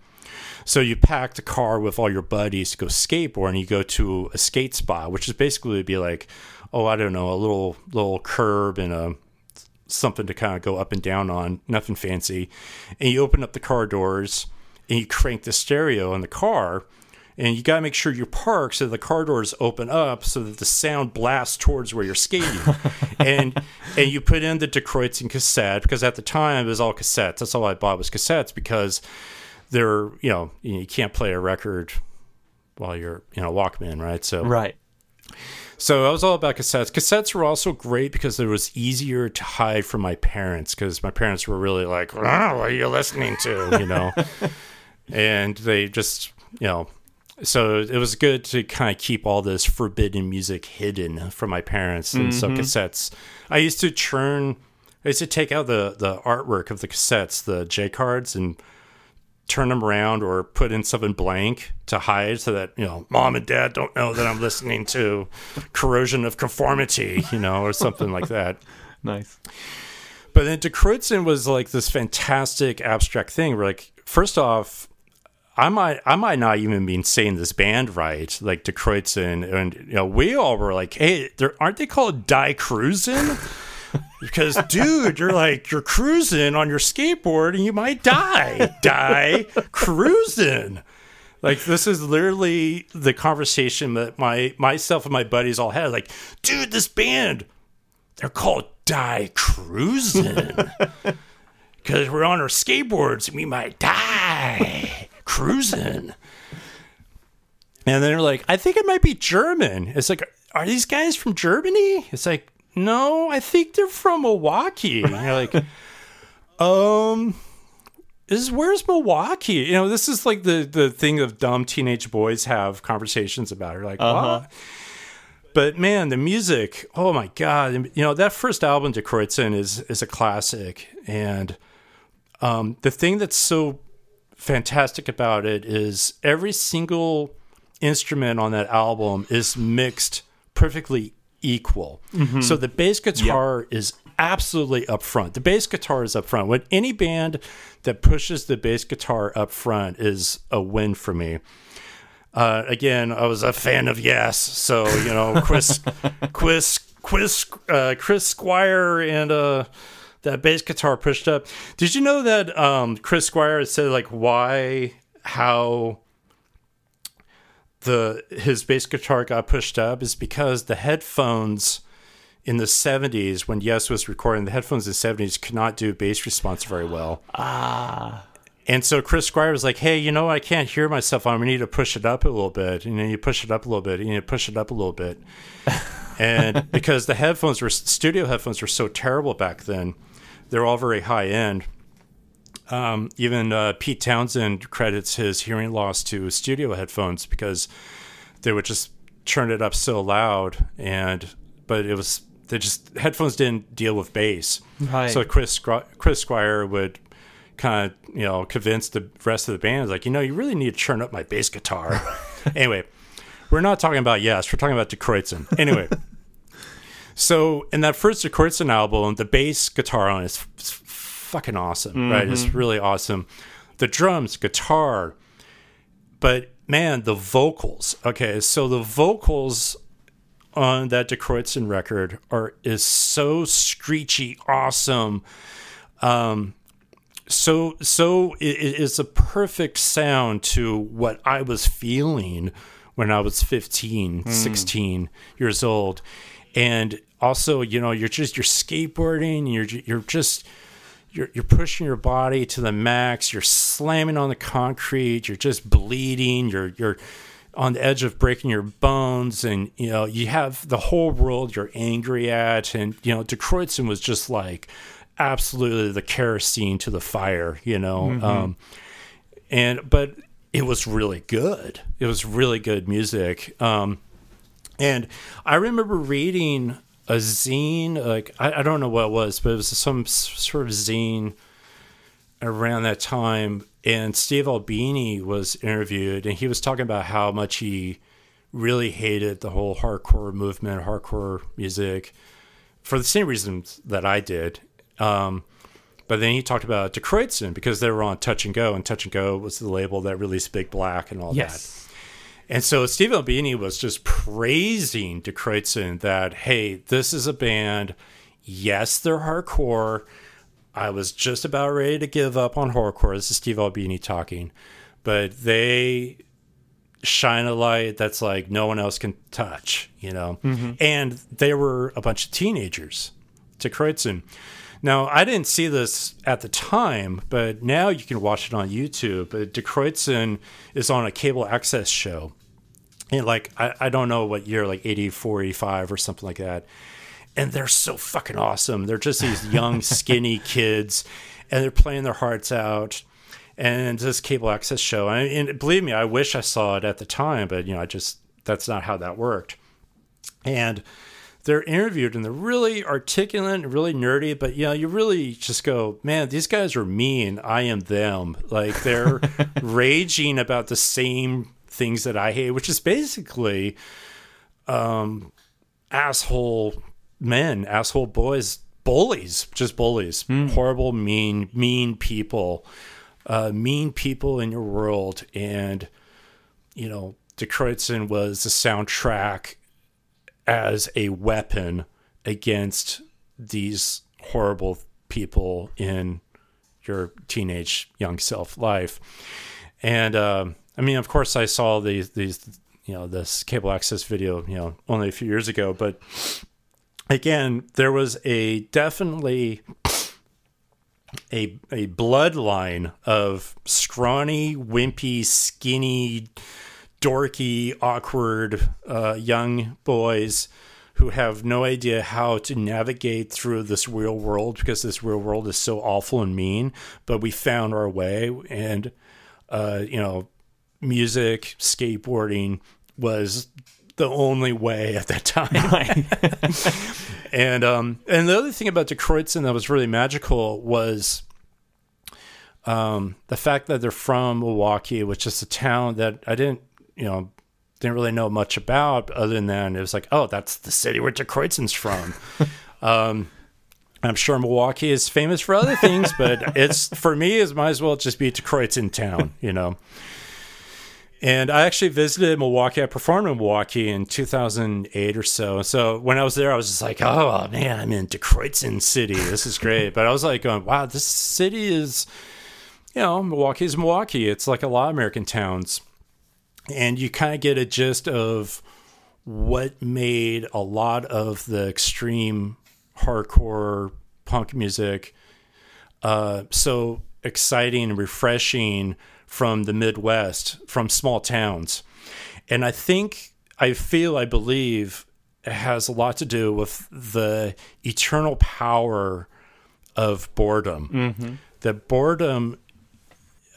So you packed a car with all your buddies to go skateboard, and you go to a skate spot, which is basically be like, oh, I don't know, a little little curb and a something to kind of go up and down on, nothing fancy. And you open up the car doors and you crank the stereo in the car. And you got to make sure you park so the car doors open up so that the sound blasts towards where you're skating. and and you put in the Die Kreuzen cassette because at the time it was all cassettes. That's all I bought was cassettes because they're you know you can't play a record while you're in a Walkman, right? So Right. so I was all about cassettes. Cassettes were also great because it was easier to hide from my parents because my parents were really like, oh, "What are you listening to?" You know, and they just you know. So it was good to kind of keep all this forbidden music hidden from my parents, and so mm-hmm. cassettes. I used to churn. I used to take out the the artwork of the cassettes, the J cards, and turn them around or put in something blank to hide so that you know mom and dad don't know that i'm listening to corrosion of conformity you know or something like that Nice. but then Die Kreuzen was like this fantastic abstract thing where like first off I might I might not even be saying this band right, like Die Kreuzen, and you know we all were like, hey, aren't they called Die Cruising? because dude, you're like you're cruising on your skateboard and you might die, die cruising. Like this is literally the conversation that my myself and my buddies all had. Like, dude, this band, they're called Die Cruising because we're on our skateboards and we might die cruising. And then they're like, I think it might be German. It's like, are these guys from Germany? It's like, no, I think they're from Milwaukee. And you're like, um, is where's Milwaukee? You know, this is like the the thing of dumb teenage boys have conversations about. You're like, what? But man, the music, oh my god! You know that first album, Die Kreuzen, is is a classic, and um, the thing that's so fantastic about it is every single instrument on that album is mixed perfectly equal. So the bass guitar is absolutely up front. The bass guitar is up front. When any band that pushes the bass guitar up front is a win for me. Uh, again, I was a fan of Yes, so you know, Chris, Chris, Chris, uh, Chris Squire, and uh, that bass guitar pushed up. Did you know that um, Chris Squire said like why, how the his bass guitar got pushed up is because the headphones in the 70s when Yes was recording the headphones in the 70s could not do bass response very well. Ah. And so Chris Squire was like, "Hey, you know, I can't hear myself. I'm gonna need to push it up a little bit." And then you push it up a little bit, and you push it up a little bit. and because the headphones were studio headphones were so terrible back then, they're all very high end. Um, even uh, Pete Townshend credits his hearing loss to studio headphones because they would just turn it up so loud, and but it was they just headphones didn't deal with bass. Right. So Chris Chris Squire would kind of you know convince the rest of the band like you know you really need to turn up my bass guitar. anyway, we're not talking about yes, we're talking about Die Kreuzen. Anyway. So in that first Kreuzen album, the bass guitar on it is f- fucking awesome, mm-hmm. right? It's really awesome. The drums, guitar, but man, the vocals. Okay, so the vocals on that Die Kreuzen record are is so screechy, awesome. Um, so so it, it is a perfect sound to what I was feeling when I was 15, mm. 16 years old and also you know you're just you're skateboarding you're you're just you're, you're pushing your body to the max. You're slamming on the concrete. You're just bleeding. You're you're on the edge of breaking your bones. And you know you have the whole world you're angry at. And you know Die Kreuzen was just like absolutely the kerosene to the fire you know mm-hmm. um, and but it was really good. It was really good music. Um, and I remember reading a zine, like I, I don't know what it was, but it was some sort of zine around that time. And Steve Albini was interviewed, and he was talking about how much he really hated the whole hardcore movement, hardcore music, for the same reasons that I did. Um, but then he talked about Die Kreuzen because they were on Touch and Go, and Touch and Go was the label that released Big Black and all yes. And so Steve Albini was just praising Die Kreuzen that, hey, this is a band. Yes, they're hardcore. I was just about ready to give up on hardcore. This is Steve Albini talking. But they shine a light that's like no one else can touch, you know? Mm-hmm. And they were a bunch of teenagers Die Kreuzen. Now, I didn't see this at the time, but now you can watch it on YouTube. But Die Kreuzen is on a cable access show. And like, I, I don't know what year, like 84, 85 or something like that. And they're so fucking awesome. They're just these young, skinny kids, and they're playing their hearts out. And this cable access show, and believe me, I wish I saw it at the time, but you know, I just that's not how that worked. And they're interviewed and they're really articulate and really nerdy, but you know, you really just go, man, these guys are mean. I am them. Like they're raging about the same things that I hate, which is basically um, asshole men, asshole boys, bullies, just bullies, mm. horrible, mean, mean people, uh, mean people in your world. And, you know, Die Kreuzen was the soundtrack as a weapon against these horrible people in your teenage young self life. And uh, I mean, of course, I saw these these you know this cable access video you know only a few years ago, but again, there was a definitely a a bloodline of scrawny, wimpy, skinny dorky, awkward uh, young boys who have no idea how to navigate through this real world because this real world is so awful and mean. But we found our way, and uh, you know, music, skateboarding was the only way at that time. And um, and the other thing about Die Kreuzen that was really magical was um, the fact that they're from Milwaukee, which is a town that I didn't you know, didn't really know much about other than it was like, oh, that's the city where Die Kreuzen's from. um, I'm sure Milwaukee is famous for other things, but it's for me, it might as well just be Die Kreuzen town, you know. And I actually visited Milwaukee. I performed in Milwaukee in 2008 or so. So when I was there, I was just like, oh man, I'm in Die Kreuzen City. This is great. but I was like, going, wow, this city is, you know, Milwaukee is Milwaukee. It's like a lot of American towns and you kind of get a gist of what made a lot of the extreme hardcore punk music uh, so exciting and refreshing from the Midwest, from small towns. And I think, I feel, I believe it has a lot to do with the eternal power of boredom. Mm-hmm. That boredom,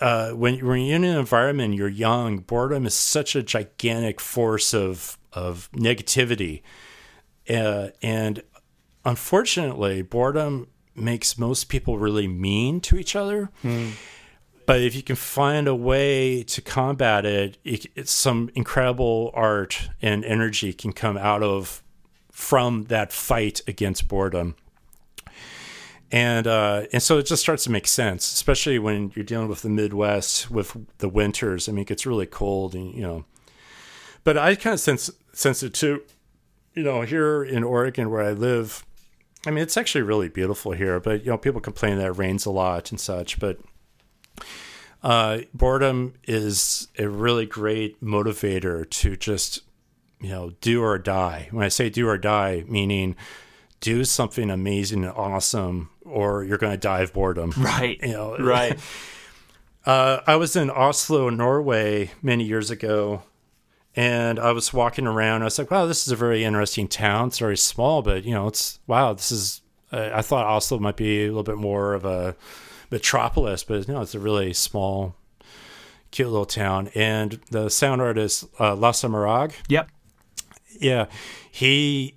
uh, when, when you're in an environment, you're young, boredom is such a gigantic force of, of negativity. Uh, and unfortunately, boredom makes most people really mean to each other. Mm. But if you can find a way to combat it, it, it's some incredible art and energy can come out of from that fight against boredom. And uh, and so it just starts to make sense, especially when you're dealing with the Midwest with the winters. I mean, it gets really cold, and you know. But I kind of sense sense it too. You know, here in Oregon where I live, I mean, it's actually really beautiful here, but you know, people complain that it rains a lot and such. But uh, boredom is a really great motivator to just you know do or die. When I say do or die, meaning do something amazing and awesome, or you're going to die of boredom. Right. You know. Right. Uh, I was in Oslo, Norway, many years ago, and I was walking around. I was like, "Wow, this is a very interesting town. It's very small, but you know, it's wow. This is." Uh, I thought Oslo might be a little bit more of a metropolis, but no, it's a really small, cute little town. And the sound artist uh, Lasse Marhaug. Yep. Yeah, he,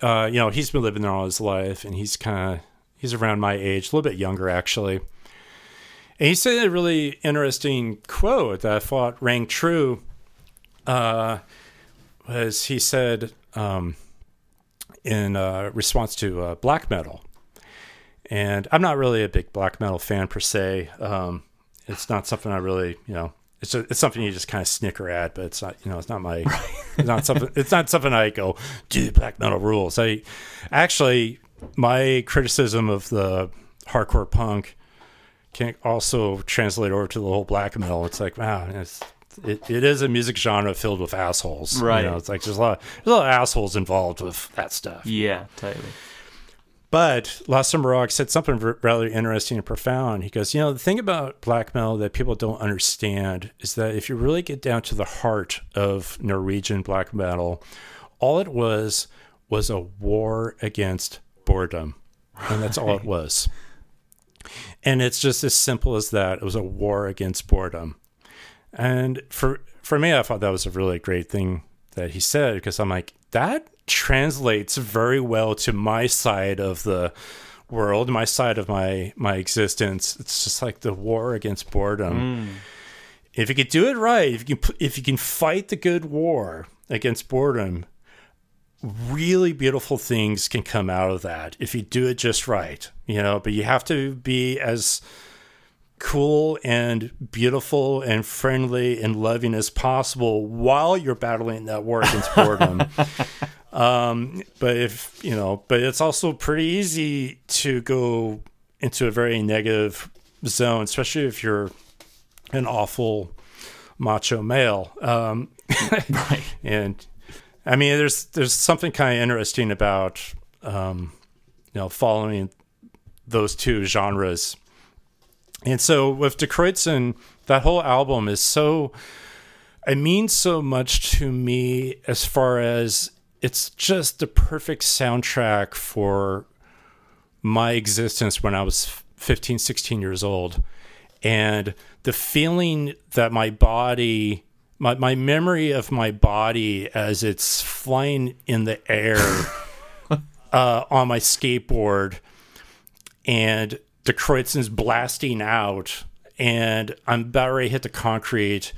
uh, you know, he's been living there all his life, and he's kind of he's around my age, a little bit younger actually. And he said a really interesting quote that I thought rang true uh, was he said um, in uh, response to uh, black metal, and I'm not really a big black metal fan per se. Um, it's not something I really, you know, it's a, it's something you just kind of snicker at, but it's not, you know, it's not my, it's not something, it's not something I go, dude, black metal rules. I actually, my criticism of the hardcore punk can also translate over to the whole black metal. It's like, wow, it's it, it is a music genre filled with assholes. Right. You know, it's like there's a lot, there's a lot of assholes involved with that stuff. Yeah, totally. But Lasse Marhaug said something rather interesting and profound. He goes, you know, the thing about black metal that people don't understand is that if you really get down to the heart of Norwegian black metal, all it was was a war against boredom. And that's all it was. And it's just as simple as that. It was a war against boredom. And for for me, I thought that was a really great thing that he said because I'm like, that translates very well to my side of the world, my side of my my existence. It's just like the war against boredom. Mm. If you could do it right, if you can if you can fight the good war against boredom, really beautiful things can come out of that if you do it just right. You know, but you have to be as cool and beautiful and friendly and loving as possible while you're battling that war against boredom. um, but if you know, but it's also pretty easy to go into a very negative zone, especially if you're an awful macho male. Um, right. And I mean, there's there's something kind of interesting about um, you know following those two genres and so with Die Kreuzen, that whole album is so it means so much to me as far as it's just the perfect soundtrack for my existence when I was 15, 16 years old. And the feeling that my body, my, my memory of my body as it's flying in the air uh, on my skateboard and Die Kreuzen's blasting out, and I'm about ready to hit the concrete,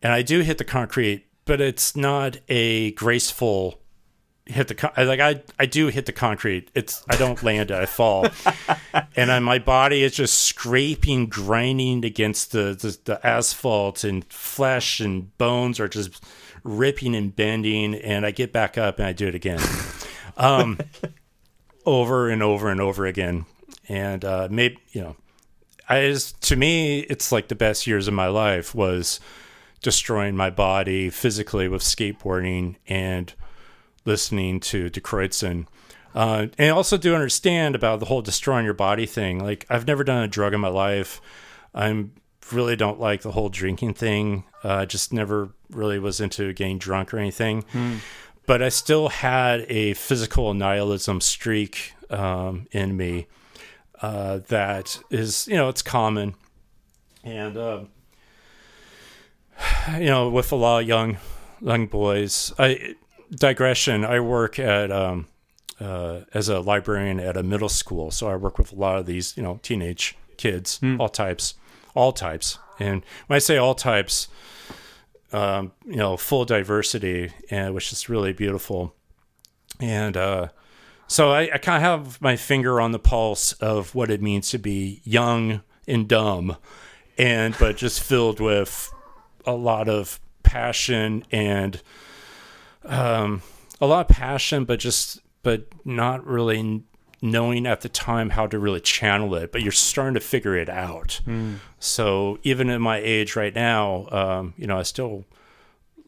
and I do hit the concrete, but it's not a graceful hit the con- like I I do hit the concrete. It's I don't land it. I fall, and I, my body is just scraping, grinding against the, the the asphalt, and flesh and bones are just ripping and bending. And I get back up and I do it again, um, over and over and over again and uh, maybe you know, I just to me it's like the best years of my life was destroying my body physically with skateboarding and listening to Die Kreuzen. Uh, and I also do understand about the whole destroying your body thing. Like I've never done a drug in my life. I'm really don't like the whole drinking thing. Uh, just never really was into getting drunk or anything. But I still had a physical nihilism streak um, in me uh, that is, you know, it's common. And, um, you know, with a lot of young, young boys, I, digression, I work at, um, uh, as a librarian at a middle school. So I work with a lot of these, you know, teenage kids, all types, all types. And when I say all types, um, you know, full diversity, and which is really beautiful. And uh, so I, I kind of have my finger on the pulse of what it means to be young and dumb, and but just filled with a lot of passion and um, a lot of passion, but just but not really knowing at the time how to really channel it. But you're starting to figure it out. So even at my age right now, um, you know, I still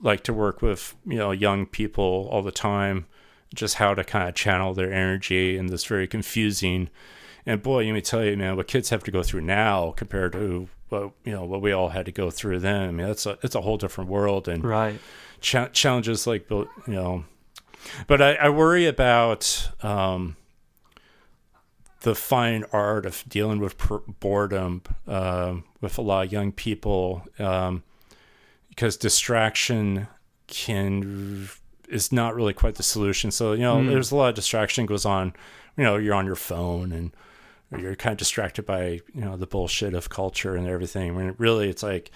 like to work with you know young people all the time, just how to kind of channel their energy in this very confusing. And boy, let me tell you, man, what kids have to go through now compared to what you know what we all had to go through then. I mean, that's a it's a whole different world and Right. Cha- challenges like you know. But I, I worry about um, the fine art of dealing with per- boredom um with a lot of young people um, because distraction can is not really quite the solution. So you know, there's a lot of distraction goes on. You know, you're on your phone and you're kind of distracted by you know the bullshit of culture and everything. When it really, it's like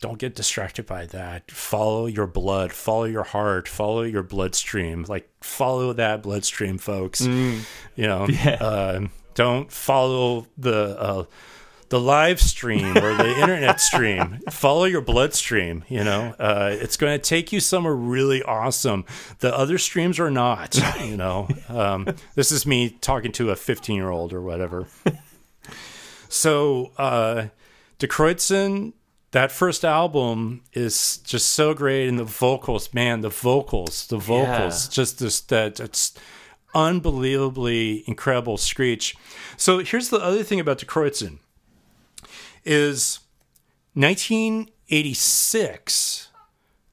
don't get distracted by that. Follow your blood, follow your heart, follow your bloodstream. Like follow that bloodstream, folks. You know, uh, don't follow the uh, the live stream or the internet stream. Follow your bloodstream. You know, uh, it's going to take you somewhere really awesome. The other streams are not. You know, um, this is me talking to a 15 year old or whatever. So, uh, Die Kreuzen, that first album is just so great, and the vocals, man, the vocals, the vocals, just this that it's unbelievably incredible screech. So here's the other thing about Die Kreuzen is 1986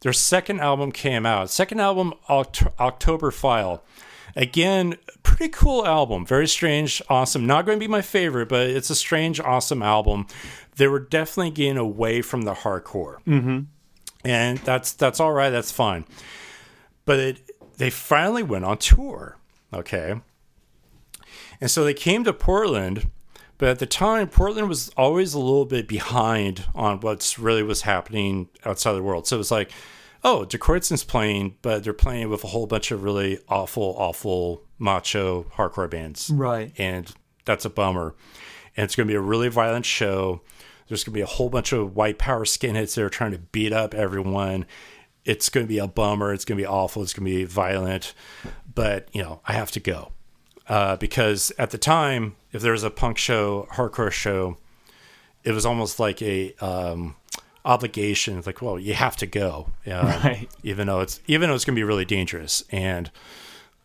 their second album came out. Second album Oct- october file. Again pretty cool album very strange awesome. Not going to be my favorite but it's a strange awesome album they were definitely getting away from the hardcore mm-hmm. and that's that's all right that's fine but it, they finally went on tour okay and so they came to portland but at the time, Portland was always a little bit behind on what's really was happening outside the world. So it was like, oh, Die Kreuzen's playing, but they're playing with a whole bunch of really awful, awful macho hardcore bands. Right. And that's a bummer. And it's going to be a really violent show. There's going to be a whole bunch of white power skinheads that are trying to beat up everyone. It's going to be a bummer. It's going to be awful. It's going to be violent. But, you know, I have to go uh, because at the time, if there was a punk show, hardcore show, it was almost like a um, obligation. Like, well, you have to go, Right. even though it's even though it's going to be really dangerous and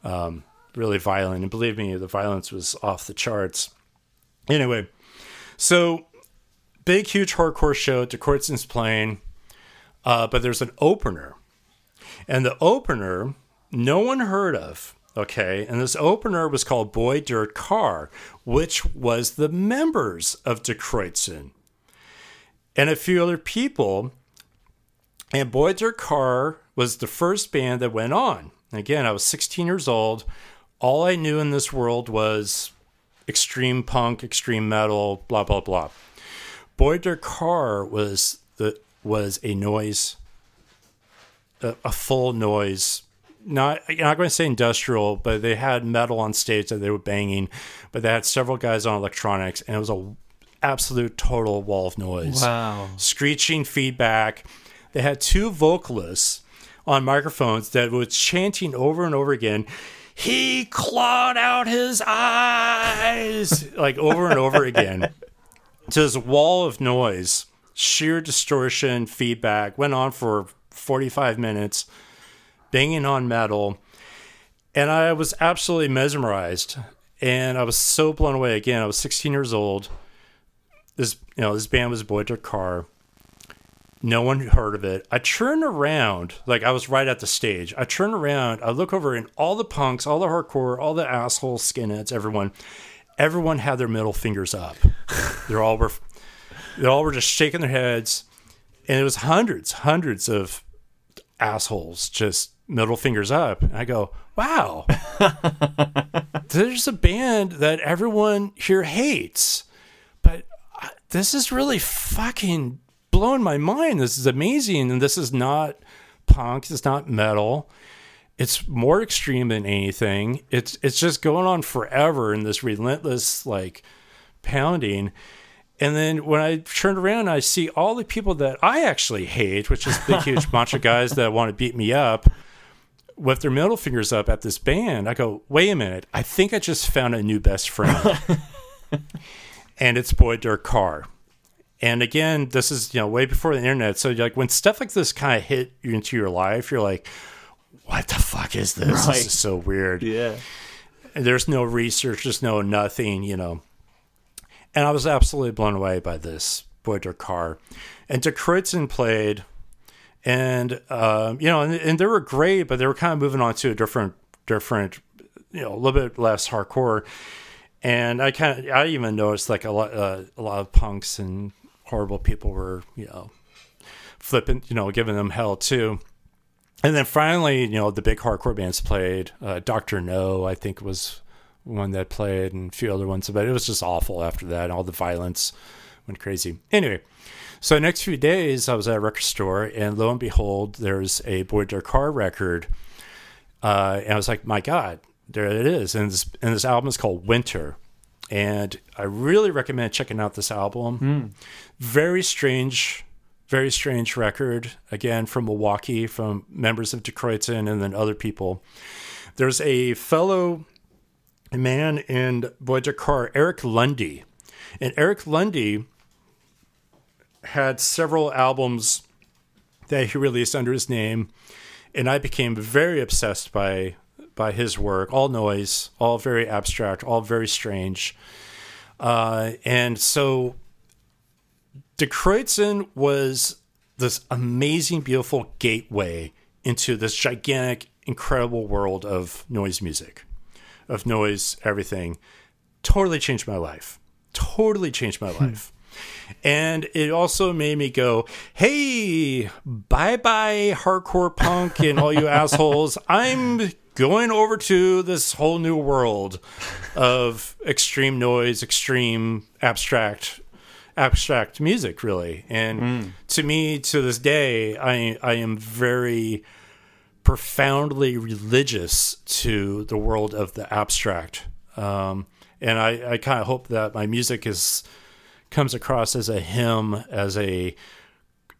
um, really violent. And believe me, the violence was off the charts. Anyway, so big, huge hardcore show. Die Kreuzen's playing, uh, but there's an opener, and the opener no one heard of. Okay, and this opener was called Boy Dirt Car, which was the members of Die Kreuzen and a few other people. And Boy Dirt Car was the first band that went on. Again, I was 16 years old. All I knew in this world was extreme punk, extreme metal, blah blah blah. Boy Dirt Car was the was a noise, a, a full noise not I'm not going to say industrial, but they had metal on stage that they were banging, but they had several guys on electronics, and it was a absolute total wall of noise, Wow. screeching feedback. They had two vocalists on microphones that was chanting over and over again. He clawed out his eyes, like over and over again, to this wall of noise. sheer distortion, feedback. Went on for 45 minutes, banging on metal. And I was absolutely mesmerized. And I was so blown away. Again, I was 16 years old. This, you know, this band was Boy Dirt Car. No one heard of it. I turned around, like I was right at the stage. I turn around, I look over, and all the punks, all the hardcore, all the assholes, skinheads, everyone, everyone had their middle fingers up. They're all were, they all were just shaking their heads, and it was hundreds, hundreds of assholes just middle fingers up. And I go, wow, there's a band that everyone here hates, but this is really fucking blowing my mind. This is amazing. And this is not punk, it's not metal. It's more extreme than anything. It's it's just going on forever in this relentless like pounding. And then when I turn around, I see all the people that I actually hate, which is big, huge bunch of guys that want to beat me up with their middle fingers up at this band. I go, wait a minute. I think I just found a new best friend. and it's Boy Dirt Car. And again, this is you know way before the internet. So like when stuff like this kind of hit into your life, you're like, "What the fuck is this? Right. This is so weird." Yeah. There's no research, just no nothing, you know. And I was absolutely blown away by this Boy Dirt Car. And Die Kreuzen played, and um, you know, and, and they were great, but they were kind of moving on to a different, different, you know, a little bit less hardcore. And I kind of, I even noticed like a lot, uh, a lot of punks and horrible people were, you know, flipping, you know, giving them hell too. And then finally, you know, the big hardcore bands played. Uh, Doctor No, I think, was one that played, and a few other ones. But it was just awful after that. All the violence went crazy. Anyway, so the next few days, I was at a record store, and lo and behold, there's a Boy Dirt Car record. Uh, and I was like, my God, there it is. And this, and this album is called Winter. And I really recommend checking out this album. Very strange, very strange record. Again, from Milwaukee, from members of De and then other people. There's a fellow man in Boy Dirt Car, Eric Lunde. And Eric Lunde had several albums that he released under his name. And I became very obsessed by by his work, all noise, all very abstract, all very strange. Uh, and so Die Kreuzen was this amazing, beautiful gateway into this gigantic, incredible world of noise music, of noise, everything. Totally changed my life. Totally changed my hmm. life. And it also made me go, hey, bye bye, hardcore punk and all you assholes. I'm going over to this whole new world of extreme noise, extreme abstract abstract music really. And to me to this day i i am very profoundly religious to the world of the abstract. Um and i i kind of hope that my music is comes across as a hymn as a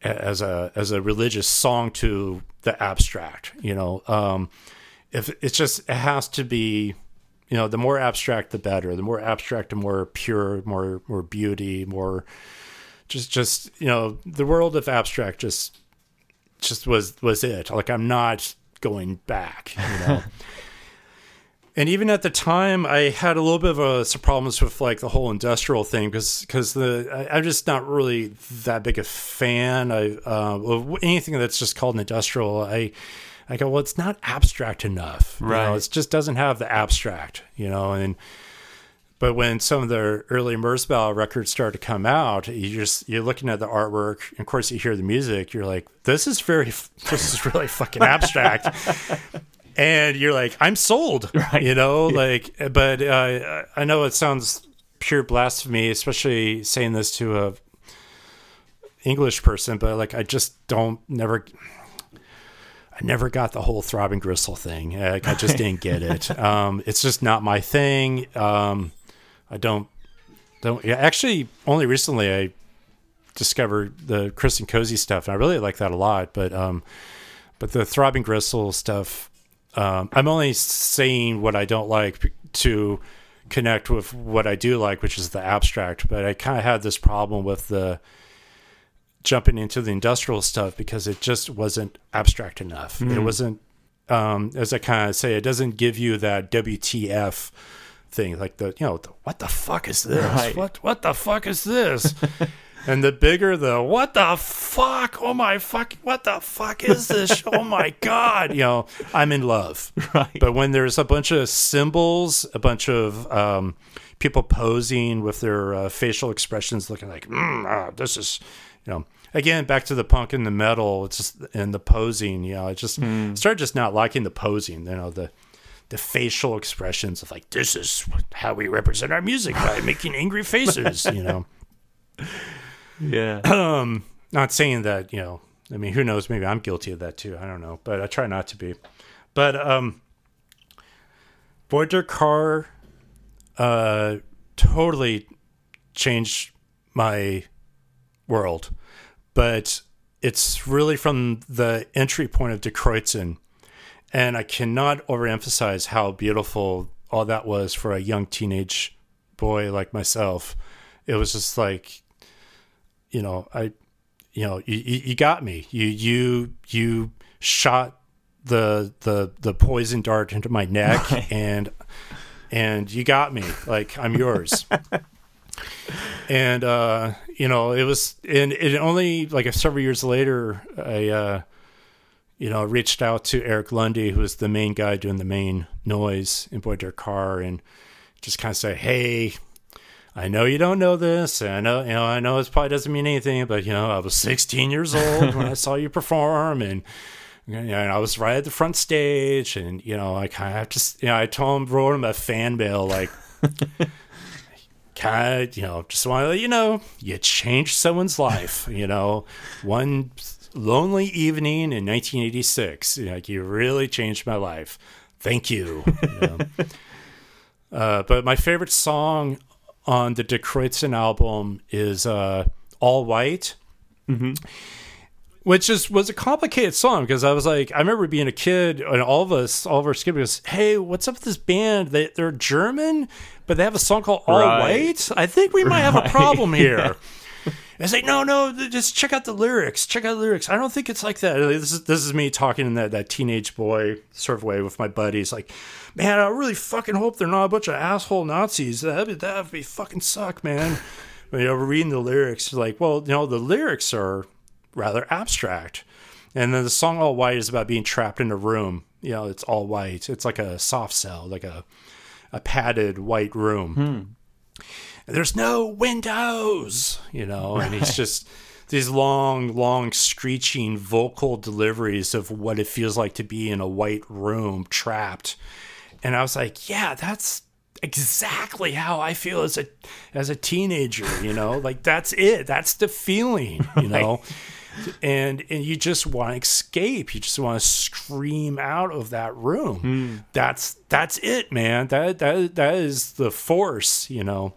as a as a religious song to the abstract you know? Um if it's just it has to be you know the more abstract the better. The more abstract the more pure more more beauty more just just you know the world of abstract just just was was it. Like i'm not going back you know. And even at the time i had a little bit of a, some problems with like the whole industrial thing because because the I, i'm just not really that big a fan. I uh, of anything that's just called an industrial. I I go, well, it's not abstract enough. You know, Right. it just doesn't have the abstract, you know. And but when some of the early Merzbow records start to come out, you just you're looking at the artwork, and of course you hear the music. You're like, this is very, this is really fucking abstract. and you're like, I'm sold, Right. you know. Like, but uh, I know it sounds pure blasphemy, especially saying this to a English person, but like I just don't never I never got the whole throbbing gristle thing. Like, I just didn't get it. Um, it's just not my thing. Um, I don't don't. Yeah, actually, only recently I discovered the Chris & Cosey stuff, and I really like that a lot. But um, but the throbbing gristle stuff, um, I'm only saying what I don't like to connect with what I do like, which is the abstract. But I kind of had this problem with the jumping into the industrial stuff because it just wasn't abstract enough. It wasn't, um, as I kind of say, it doesn't give you that WTF thing, like the you know, the, what the fuck is this? Right. What what the fuck is this? and the bigger the what the fuck? Oh my fuck! What the fuck is this? oh my god! You know, I'm in love. Right. But when there's a bunch of symbols, a bunch of um, people posing with their uh, facial expressions, looking like, mm, ah, this is, you know, again back to the punk and the metal. It's just and the posing. You know, I just started just not liking the posing. You know, the the facial expressions of like, this is how we represent our music by making angry faces. You know, Yeah. um, not saying that you know. I mean, who knows? Maybe I'm guilty of that too. I don't know, but I try not to be. But um, Boy Dirt Car uh, totally changed my world, but it's really from the entry point of Die Kreuzen, and I cannot overemphasize how beautiful all that was for a young teenage boy like myself. It was just like, you know, I, you know, you, you you got me. You you you shot the the the poison dart into my neck and and you got me like i'm yours and uh you know it was and it only like several years later i uh you know reached out to eric lunde who was the main guy doing the main noise in boy Dirt car and just kind of say hey I know you don't know this, and I know you know I know this probably doesn't mean anything, but you know I was 16 years old when I saw you perform, and and I was right at the front stage, and you know I kind of just you know I told him wrote him a fan mail like, kind of you know just want to let you know you changed someone's life, you know, one lonely evening in 1986, like you really changed my life. Thank you. you know. Uh, but my favorite song on the Die Kreuzen album is uh, All White, which is was a complicated song because I was like, I remember being a kid and all of us, all of our kids, goes, "Hey, what's up with this band? They, they're German, but they have a song called All Right. White. I think we might have a problem here." I was like, no, no, just check out the lyrics. Check out the lyrics. I don't think it's like that. This is this is me talking in that, that teenage boy sort of way with my buddies. Like, man, I really fucking hope they're not a bunch of asshole Nazis. That'd be, that'd be fucking suck, man. But, you know, reading the lyrics, like, well, you know, the lyrics are rather abstract. And then the song All White is about being trapped in a room. You know, it's all white. It's like a soft cell, like a a padded white room. There's no windows, you know, and it's just these long, long screeching vocal deliveries of what it feels like to be in a white room trapped. And I was like, yeah, that's exactly how I feel as a as a teenager, you know? Like that's it. That's the feeling, you know? And and you just want to escape. You just want to scream out of that room. That's that's it, man. That that that is the force, you know.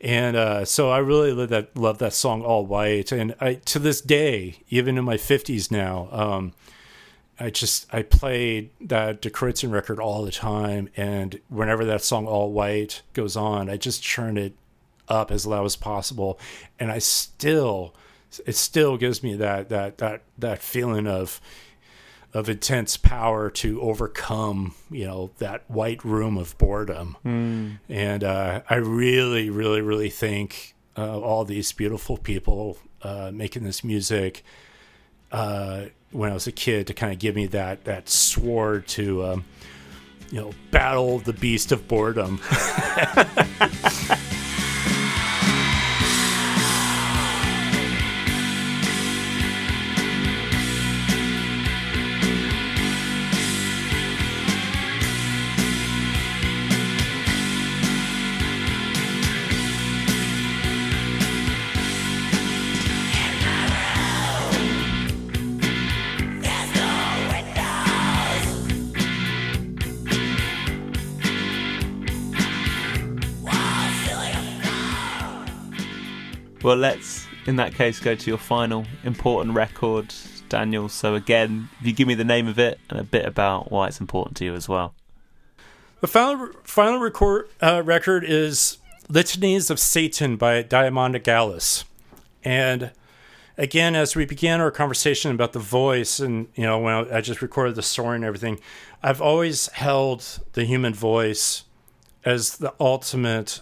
And uh, so I really love that love that song All White, and I to this day, even in my fifties now, um, I just I played that Die Kreuzen record all the time, and whenever that song All White goes on, I just churn it up as loud as possible, and I still it still gives me that that that that feeling of of intense power to overcome, you know, that white room of boredom. And uh, I really, really, really think uh, all these beautiful people uh, making this music uh, when I was a kid to kind of give me that that sword to, um, you know, battle the beast of boredom. Well, let's, in that case, go to your final important record, Daniel. So, again, if you give me the name of it and a bit about why it's important to you as well. The final final record uh, record is "Litanies of Satan" by Diamanda Galás, and again, as we began our conversation about the voice, and you know, when I just recorded the story and everything, I've always held the human voice as the ultimate,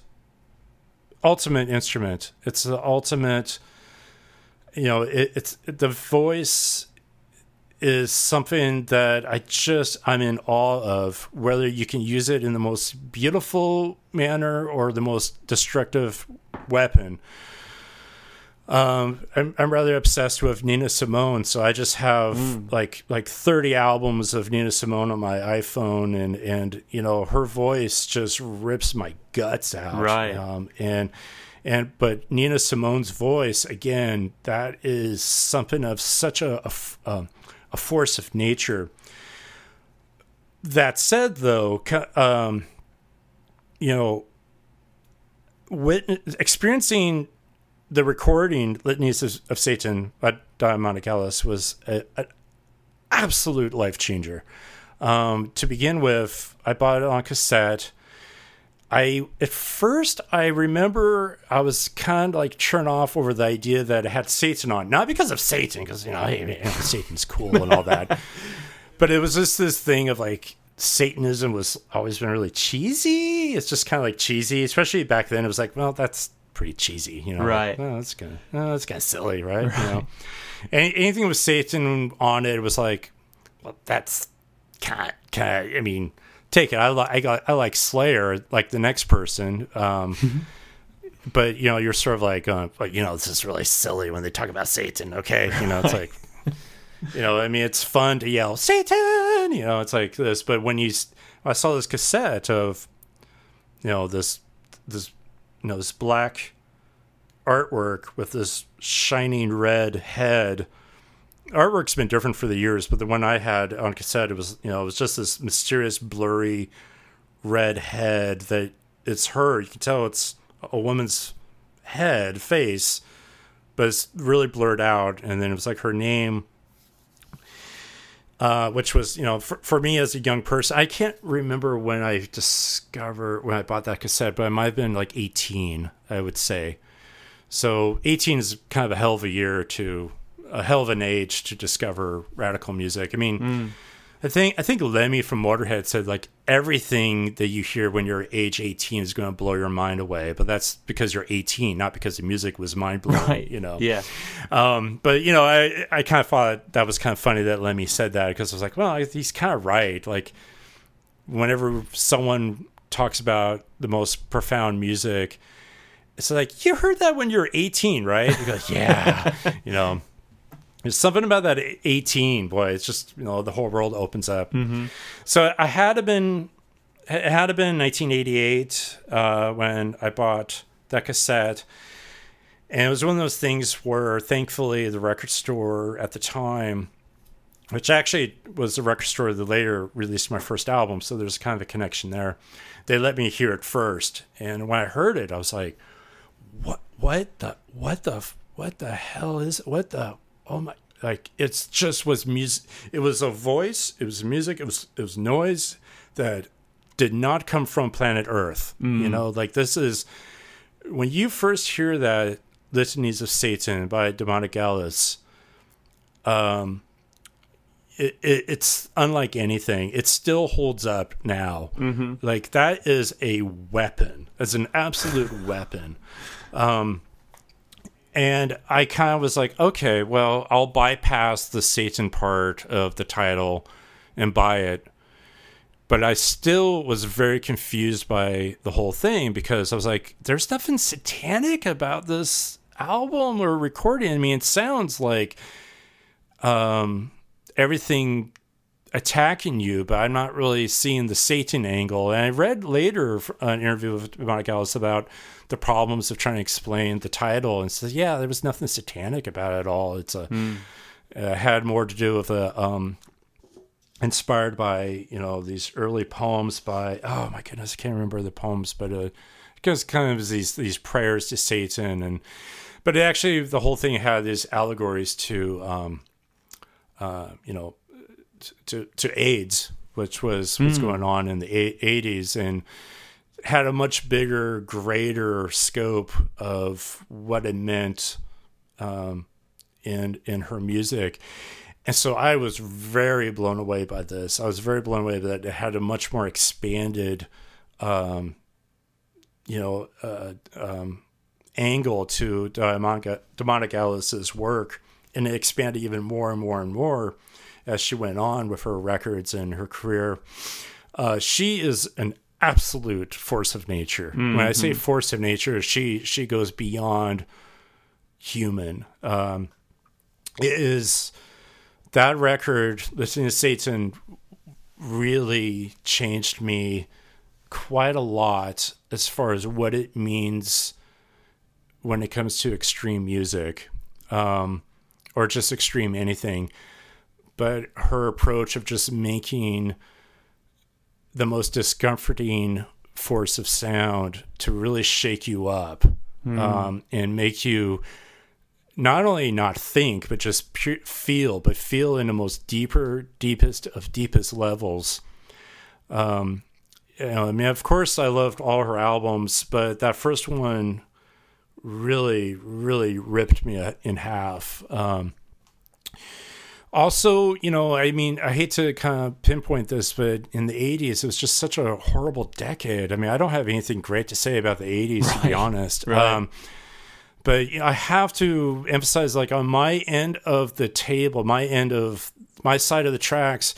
ultimate instrument. It's the ultimate. You know, it, it's the voice is something that I just I'm in awe of. Whether you can use it in the most beautiful manner or the most destructive weapon. Um, I'm, I'm rather obsessed with Nina Simone, so I just have mm. like like 30 albums of Nina Simone on my iPhone, and and you know her voice just rips my guts out. Right. Um, and and but Nina Simone's voice again, that is something of such a a, a force of nature. That said, though, um, you know, wit- experiencing the recording litanies of, of satan by Galás was an absolute life changer. Um, to begin with i bought it on cassette. I at first i remember i was kind of like turned off over the idea that it had satan on not because of satan because you know hey, satan's cool and all that but it was just this thing of like satanism was always been really cheesy. It's just kind of like cheesy especially back then. It was like well that's pretty cheesy, you know. Right. Like, oh, that's kind of oh, that's kind of silly, right? right. You know, Any, anything with Satan on it was like, well, that's kind kind. I mean, take it. I like I, got, I like Slayer, like the next person. Um, but you know, you're sort of like, uh, but you know, this is really silly when they talk about Satan. Okay, you know, it's like. you know, I mean, it's fun to yell Satan. You know, it's like this. But when you, I saw this cassette of, you know, this this you know this black artwork with this shining red head. Artwork's been different for the years, but the one I had on cassette, it was you know it was just this mysterious, blurry red head that it's her. You can tell it's a woman's head face, but it's really blurred out. And then it was like her name uh, which was you know for, for me as a young person i can't remember when i discovered when i bought that cassette but i might have been like 18 i would say so 18 is kind of a hell of a year to a hell of an age to discover radical music i mean mm. I think I think Lemmy from Motorhead said like everything that you hear when you're age 18 is going to blow your mind away, but that's because you're 18, not because the music was mind blowing. Right. You know. Yeah. Um, but you know, I I kind of thought that was kind of funny that Lemmy said that because I was like, well, he's kind of right. Like, whenever someone talks about the most profound music, it's like you heard that when you were 18, right? You go, yeah. you know. There's something about that 18, boy. It's just you know the whole world opens up. Mm-hmm. So I had to been it had to been 1988 uh, when I bought that cassette, and it was one of those things where thankfully the record store at the time, which actually was the record store that later released my first album, so there's kind of a connection there. They let me hear it first, and when I heard it, I was like, "What? What the? What the? What the hell is? It? What the?" Oh my like it's just was music it was a voice it was music it was it was noise that did not come from planet earth mm. you know like this is when you first hear that litanies of satan by Diamanda Galás um it, it, it's unlike anything. It still holds up now. Mm-hmm. Like that is a weapon. It's an absolute weapon. Um, and I kind of was like, okay, well, I'll bypass the Satan part of the title and buy it. But I still was very confused by the whole thing because I was like, there's nothing satanic about this album or recording. I mean, it sounds like um, everything attacking you, but I'm not really seeing the Satan angle. And I read later an interview with Mike Alice about the problems of trying to explain the title and says, yeah, there was nothing satanic about it at all. It's a mm. uh, had more to do with a um, inspired by you know these early poems by oh my goodness, I can't remember the poems, but uh, because kind of these these prayers to Satan and but actually the whole thing had these allegories to um, uh, you know to to AIDS, which was what's mm. going on in the 80s and had a much bigger, greater scope of what it meant um, in in her music. And so I was very blown away by this. I was very blown away that it had a much more expanded, um, you know, uh, um, angle to Diamanda Galás's work, and it expanded even more and more and more as she went on with her records and her career. Uh, she is an absolute force of nature. Mm-hmm. When I say mm-hmm. force of nature, she she goes beyond human. Um, it is that record, listening to Satan, really changed me quite a lot as far as what it means when it comes to extreme music um, or just extreme anything. But her approach of just making the most discomforting force of sound to really shake you up mm. um, and make you not only not think but just feel but feel in the most deeper deepest of deepest levels um you know, i mean of course i loved all her albums but that first one really really ripped me in half um also, you know, I mean, I hate to kind of pinpoint this, but in the 80s, it was just such a horrible decade. I mean, I don't have anything great to say about the 80s, right. to be honest. Right. Um, but I have to emphasize, like, on my end of the table, my end of my side of the tracks,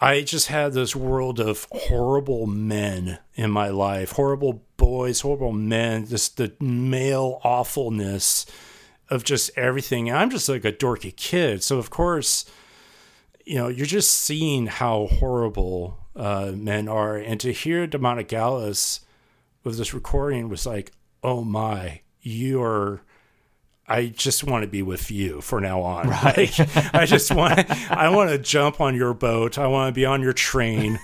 I just had this world of horrible men in my life, horrible boys, horrible men, just the male awfulness of just everything. I'm just like a dorky kid. So, of course, you know, you're just seeing how horrible uh, men are. And to hear Diamanda Galás with this recording was like, oh my, you are. I just want to be with you for now on. Right. Like, I just want I want to jump on your boat. I want to be on your train.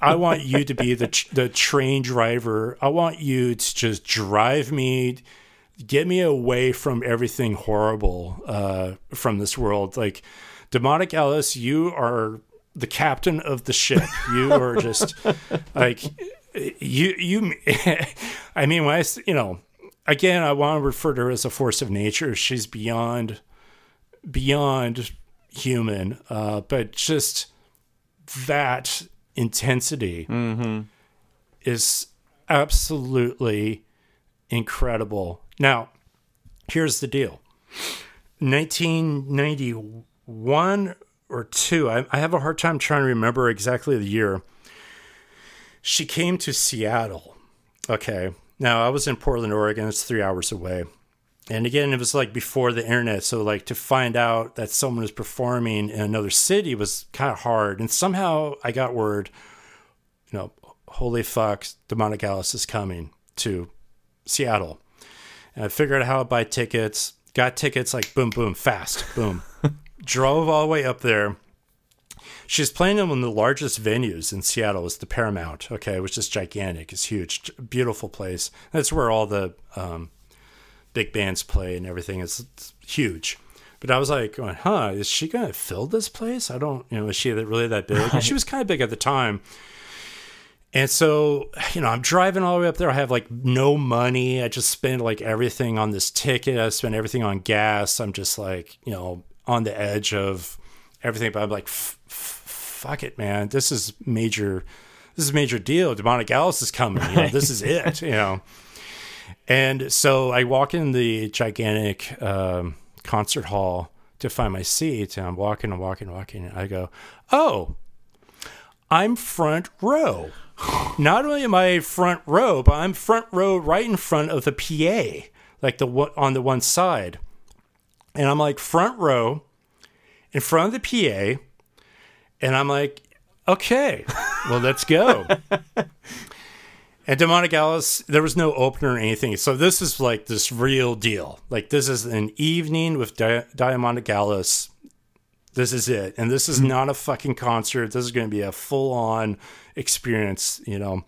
I want you to be the the train driver. I want you to just drive me get me away from everything horrible uh, from this world. Like Diamanda Galás, you are the captain of the ship. You are just like you. You. I mean, when I you know, again, I want to refer to her as a force of nature. She's beyond beyond human, uh, but just that intensity mm-hmm. is absolutely incredible now, here's the deal 1991 or two, I, I have a hard time trying to remember exactly the year. She came to Seattle. Okay. Now, I was in Portland, Oregon. It's three hours away. And again, it was like before the internet. So, like, to find out that someone was performing in another city was kind of hard. And somehow I got word, you know, holy fuck, Diamanda Galás is coming to Seattle. And I figured out how to buy tickets. Got tickets like boom, boom, fast, boom. Drove all the way up there. She's playing in one of the largest venues in Seattle. It's the Paramount, okay, which is gigantic. It's huge, beautiful place. That's where all the um, big bands play and everything. It's, it's huge. But I was like, going, huh, is she going to fill this place? I don't, you know, is she really that big? And she was kind of big at the time. And so, you know, I'm driving all the way up there. I have like no money. I just spend like everything on this ticket. I spend everything on gas. I'm just like, you know, on the edge of everything. But I'm like, fuck it, man. This is major. This is a major deal. Diamanda Galás is coming. You know, this is it. You know. And so I walk in the gigantic um, concert hall to find my seat, and I'm walking and walking and walking. And I go, oh, I'm front row not only am I front row, but I'm front row right in front of the PA, like the on the one side, and I'm like front row in front of the PA, and I'm like, okay, well let's go. and Diamanda Galás, there was no opener or anything, so this is like this real deal. Like this is an evening with Di- Diamanda Galás. This is it, and this is mm-hmm. not a fucking concert. This is going to be a full on experience. You know,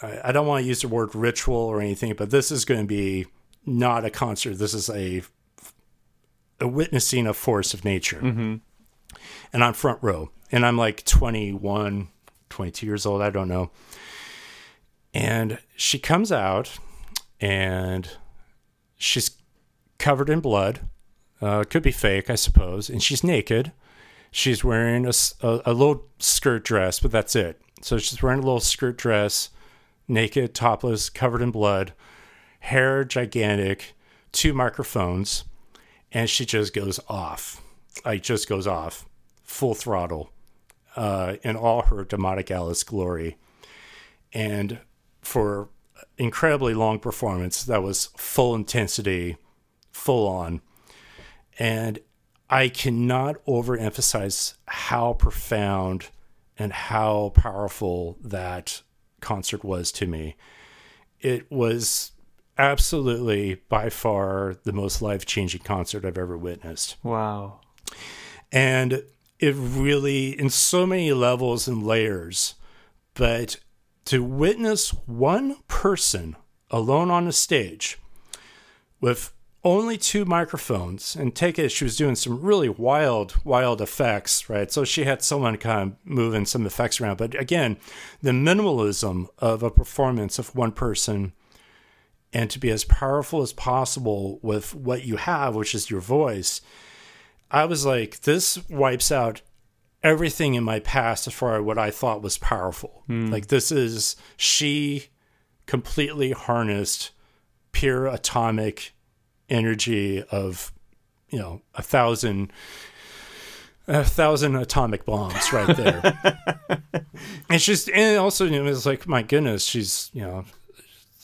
I, I don't want to use the word ritual or anything, but this is going to be not a concert. This is a a witnessing a force of nature. Mm-hmm. And I'm front row, and I'm like 21, 22 years old. I don't know. And she comes out, and she's covered in blood. Uh, could be fake, I suppose. And she's naked. She's wearing a a little skirt dress, but that's it. So she's wearing a little skirt dress, naked, topless, covered in blood, hair gigantic, two microphones, and she just goes off. Like, just goes off, full throttle, uh, in all her Diamanda Galás glory. And for incredibly long performance that was full intensity, full on. And I cannot overemphasize how profound and how powerful that concert was to me. It was absolutely by far the most life changing concert I've ever witnessed. Wow. And it really, in so many levels and layers, but to witness one person alone on a stage with only two microphones and take it she was doing some really wild wild effects right? So she had someone kind of moving some effects around. But again the minimalism of a performance of one person and to be as powerful as possible with what you have which is your voice i was like this wipes out everything in my past as far as what I thought was powerful. Hmm. Like this is she completely harnessed pure atomic energy of you know a thousand a thousand atomic bombs right there. and she's and also you know it's like my goodness she's you know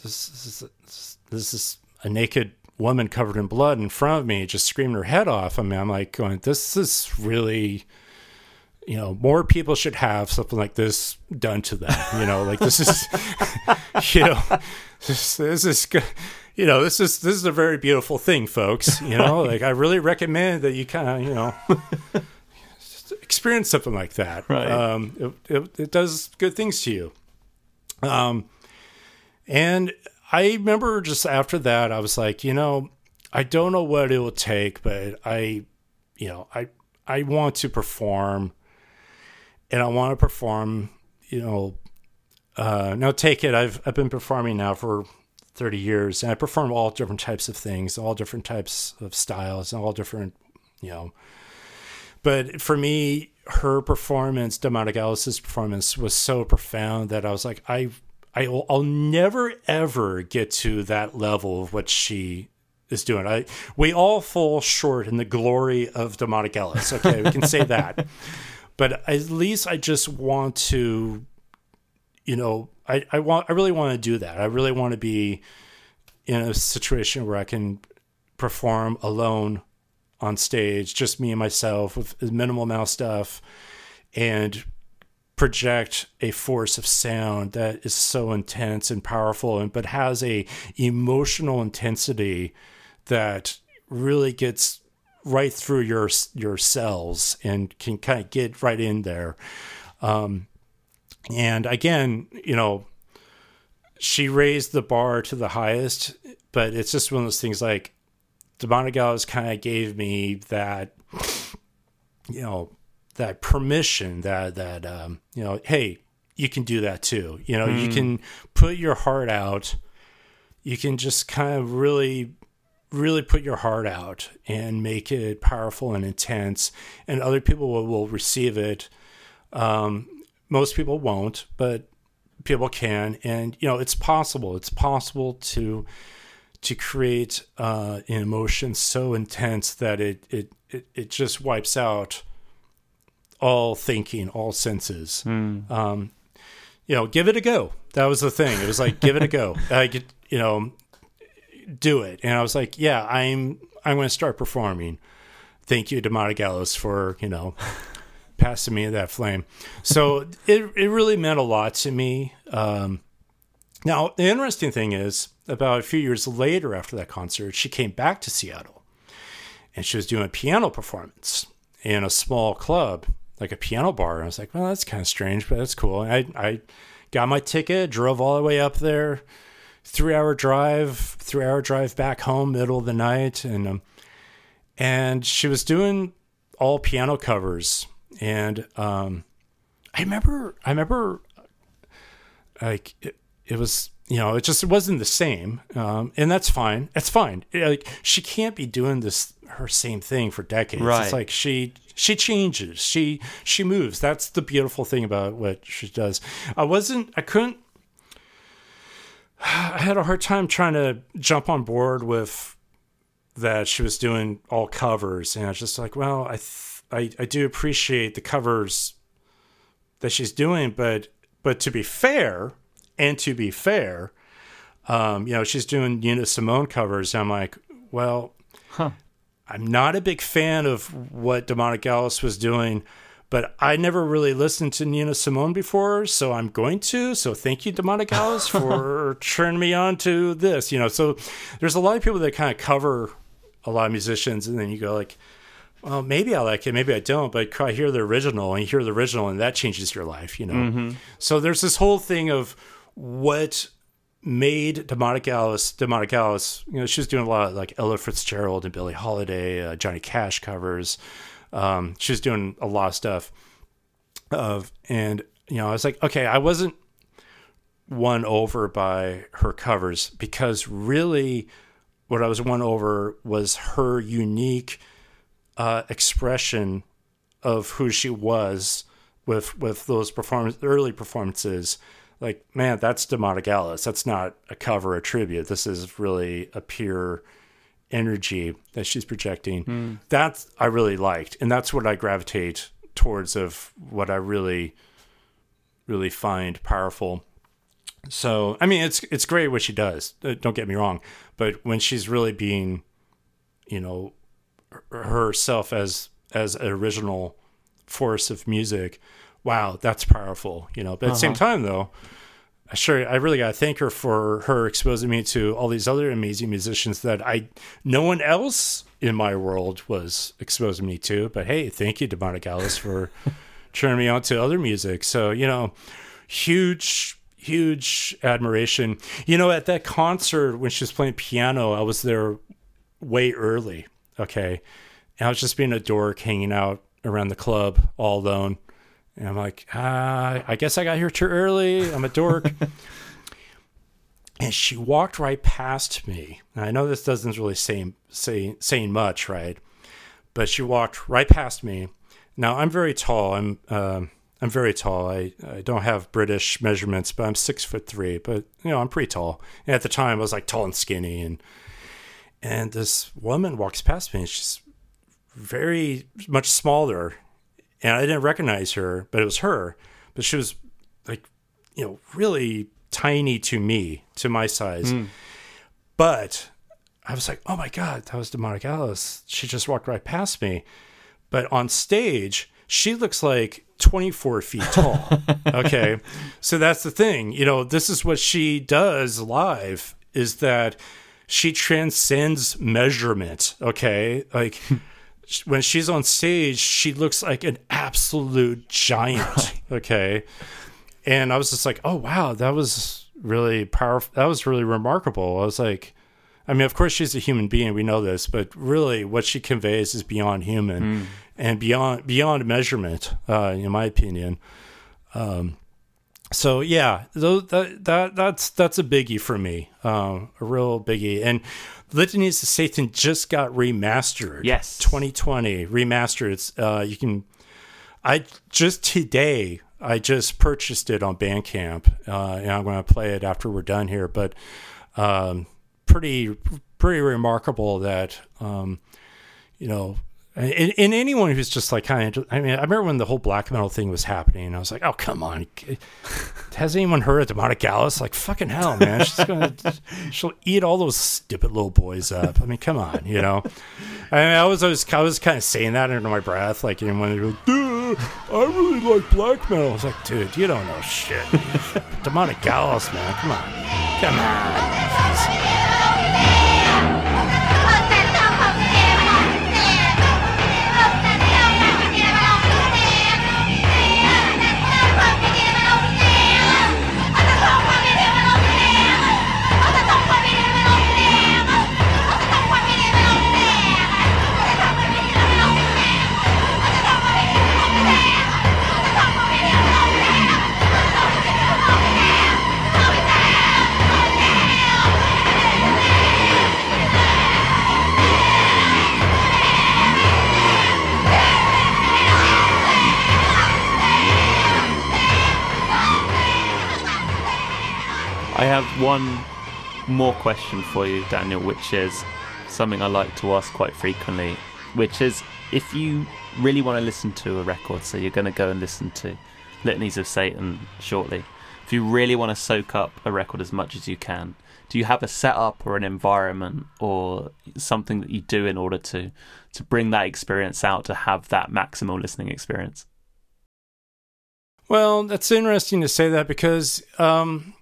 this, this is this is a naked woman covered in blood in front of me just screaming her head off. I mean I'm like going this is really you know, more people should have something like this done to them. You know, like this is, you know, this, this is, good. You know, this is this is a very beautiful thing, folks. You know, like I really recommend that you kind of, you know, experience something like that. Right. Um, it, it, it does good things to you. Um, and I remember just after that, I was like, you know, I don't know what it will take, but I, you know, I I want to perform and I want to perform, you know, uh, now take it. I've, I've been performing now for 30 years and I perform all different types of things, all different types of styles and all different, you know, but for me, her performance, Diamanda Galás's performance was so profound that I was like, I, I will, I'll never ever get to that level of what she is doing. I, we all fall short in the glory of Diamanda Galás. Okay. We can say that but at least I just want to, you know, I, I want, I really want to do that. I really want to be in a situation where I can perform alone on stage, just me and myself with minimal amount of stuff and project a force of sound that is so intense and powerful and but has a emotional intensity that really gets right through your your cells and can kind of get right in there. Um, and again, you know, she raised the bar to the highest, but it's just one of those things like Diamanda Galás kind of gave me that, you know, that permission that that um, you know, hey, you can do that too. You know, you can put your heart out. You can just kind of really really put your heart out and make it powerful and intense and other people will, will receive it um, most people won't but people can. And you know it's possible. It's possible to to create uh, an emotion so intense that it, it it it just wipes out all thinking all senses. Um, you know give it a go. That was the thing. It was like give it a go. I could, you know do it. And I was like, yeah, I'm I'm going to start performing. Thank you, Diamanda Galás, for you know passing me that flame. So it it really meant a lot to me. Um, now the interesting thing is, about a few years later after that concert, she came back to Seattle, and she was doing a piano performance in a small club, like a piano bar. And I was like, well, that's kind of strange, but that's cool. And I I got my ticket, drove all the way up there three hour drive, three hour drive back home, middle of the night, and um, and she was doing all piano covers, and um, I remember, I remember, like it, it was, you know, it just it wasn't the same, um, and that's fine. It's fine. Like she can't be doing this her same thing for decades. Right. It's like she she changes. She she moves. That's the beautiful thing about what she does. I wasn't. I couldn't. I had a hard time trying to jump on board with that she was doing all covers, and I was just like, well, I th- I, I do appreciate the covers that she's doing, but but to be fair, and to be fair, um, you know, she's doing Nina Simone covers. I'm like, well, Huh. I'm not a big fan of what Diamanda Galás was doing, but I never really listened to Nina Simone before, so I'm going to. So thank you, Diamanda Galás, for turning me on to this. You know, so there's a lot of people that kind of cover a lot of musicians, and then you go like, well, maybe I like it, maybe I don't, but I hear the original, and you hear the original, and that changes your life, you know. So there's this whole thing of what made Diamanda Galás Diamanda Galás. You know, she was doing a lot of like Ella Fitzgerald and Billie Holiday, uh, Johnny Cash covers. Um, she was doing a lot of stuff. Of and you know, I was like, okay, I wasn't won over by her covers because really, what I was won over was her unique uh, expression of who she was with with those performance early performances like man that's Diamanda Galás that's not a cover a tribute. This is really a pure energy that she's projecting. That i really liked and that's what i gravitate towards of what i really really find powerful. So i mean it's it's great what she does. Uh, don't get me wrong but when she's really being you know herself as as an original force of music. Wow that's powerful you know. But at the same uh-huh. time though I sure i really got to thank her for her exposing me to all these other amazing musicians that i no one else in my world was exposing me to. But hey thank you Diamanda Galás for turning me on to other music. So you know huge huge admiration. You know at that concert when she was playing piano i was there way early okay. And i was just being a dork hanging out around the club all alone. And i'm like ah, i guess i got here too early. I'm a dork. And she walked right past me. I know this doesn't really say, say saying much right? But she walked right past me. Now i'm very tall. I'm um, i'm very tall. I, I don't have british measurements but i'm six foot three but you know i'm pretty tall. And at the time i was like tall and skinny and and this woman walks past me and she's very much smaller. And i didn't recognize her but it was her. But she was like you know really tiny to me to my size. Hmm. But i was like oh my god that was Diamanda Galás. She just walked right past me. But on stage she looks like 24 feet tall. Okay? So that's the thing. You know this is what she does live is that she transcends measurement okay like when she's on stage she looks like an absolute giant okay and i was just like oh wow that was really powerful that was really remarkable i was like I mean, of course, she's a human being. We know this, but really, what she conveys is beyond human and beyond beyond measurement, uh, in my opinion. Um, so yeah, that that that's that's a biggie for me, um, a real biggie. And Litanies to Satan just got remastered. Yes. 2020 remastered. It's uh, you can. I just today I just purchased it on Bandcamp, uh, and I'm going to play it after we're done here. But um, pretty pretty remarkable that um, you know. And, and anyone who's just like kind of, I mean, I remember when the whole black metal thing was happening. and I was like, "Oh, come on! Has anyone heard of Diamanda Galás? Like, fucking hell, man! She's gonna, she'll eat all those stupid little boys up. I mean, come on, you know." I mean, I was, I was, I was kind of saying that under my breath, like, you know, when they go, "Dude, I really like black metal." I was like, "Dude, you don't know shit. Diamanda Galás, man, come on, come on." One more question for you, Daniel, which is something I like to ask quite frequently, which is if you really want to listen to a record, so you're going to go and listen to Litanies of Satan shortly, if you really want to soak up a record as much as you can, do you have a setup or an environment or something that you do in order to to bring that experience out to have that maximal listening experience? Well, that's interesting to say that because um,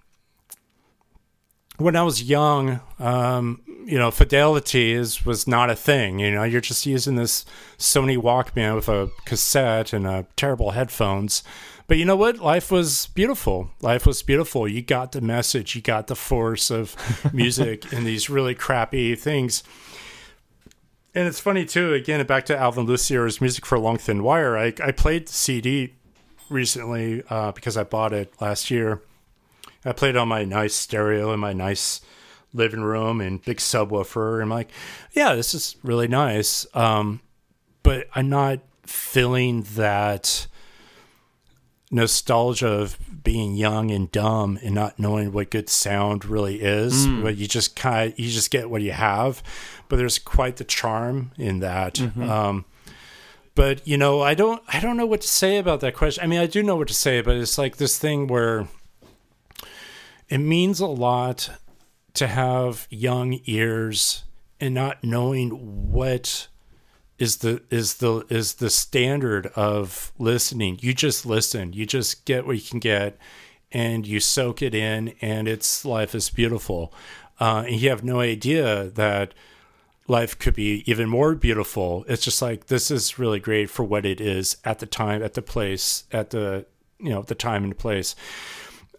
when I was young, um, you know, fidelity is was not a thing. You know, you're just using this Sony Walkman with a cassette and a terrible headphones. But you know what? Life was beautiful. Life was beautiful. You got the message. You got the force of music in these really crappy things. And it's funny too. Again, back to Alvin Lucier's "Music for a Long Thin Wire." I, I played the CD recently uh, because I bought it last year. I played on my nice stereo in my nice living room and big subwoofer. And I'm like, yeah, this is really nice. Um, but I'm not feeling that nostalgia of being young and dumb and not knowing what good sound really is. Mm. But you just kind of you just get what you have. But there's quite the charm in that. Mm-hmm. Um, but you know, I don't I don't know what to say about that question. I mean, I do know what to say, but it's like this thing where it means a lot to have young ears and not knowing what is the is the is the standard of listening. You just listen. You just get what you can get, and you soak it in, and it's life is beautiful. Uh, and you have no idea that life could be even more beautiful. It's just like this is really great for what it is at the time, at the place, at the you know the time and place.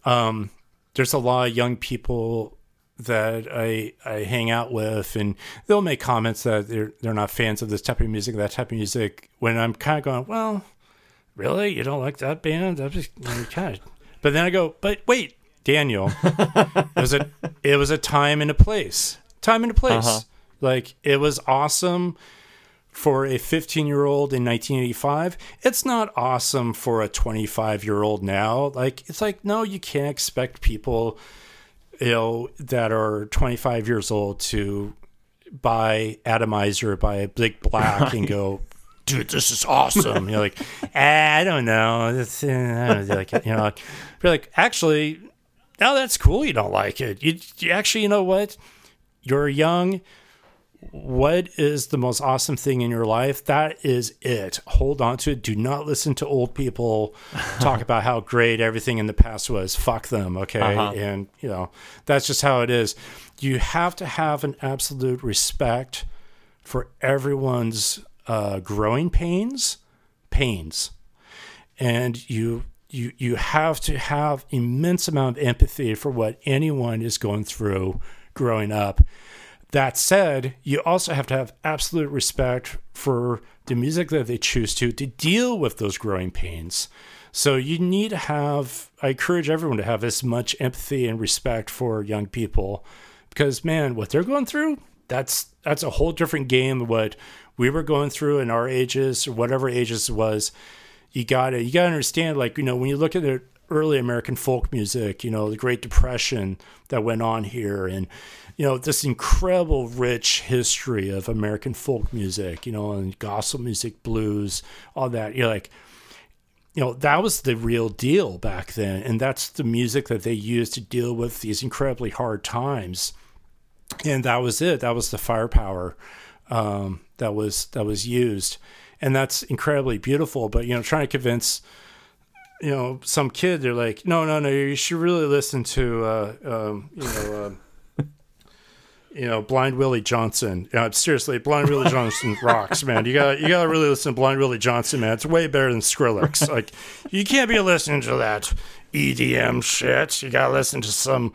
Um, there's a lot of young people that I I hang out with, and they'll make comments that they're they're not fans of this type of music, that type of music. When I'm kind of going, well, really, you don't like that band? That just kind of. But then I go, but wait, Daniel, it was a it was a time and a place, time and a place. Uh-huh. Like it was awesome for a 15 year old in 1985 it's not awesome for a 25 year old now like it's like no you can't expect people you know, that are 25 years old to buy Atomizer, buy a big black, and go, dude, this is awesome. You're like, eh, I don't know. Uh, like, you know, you're like, actually, now that's cool. You don't like it. You, you actually, you know what? You're young what is the most awesome thing in your life? That is it. Hold on to it. Do not listen to old people talk about how great everything in the past was. Fuck them, okay? Uh-huh. And, you know, that's just how it is. You have to have an absolute respect for everyone's uh, growing pains, pains. And you you you have to have immense amount of empathy for what anyone is going through growing up that said, you also have to have absolute respect for the music that they choose to to deal with those growing pains. So you need to have I encourage everyone to have as much empathy and respect for young people because man, what they're going through, that's that's a whole different game what we were going through in our ages or whatever ages it was. You gotta you gotta understand, like, you know, when you look at the early American folk music, you know, the Great Depression that went on here and you know, this incredible rich history of American folk music, you know, and gospel music, blues, all that. You're like, you know, that was the real deal back then. And that's the music that they used to deal with these incredibly hard times. And that was it. That was the firepower um, that was that was used. And that's incredibly beautiful. But, you know, trying to convince you know some kid they're like no no no you should really listen to uh, um, you know uh, you know, Blind Willie Johnson. Uh, seriously, Blind Willie Johnson rocks, man. You got you got to really listen to Blind Willie Johnson, man. It's way better than Skrillex. Like, you can't be listening to that EDM shit. You got to listen to some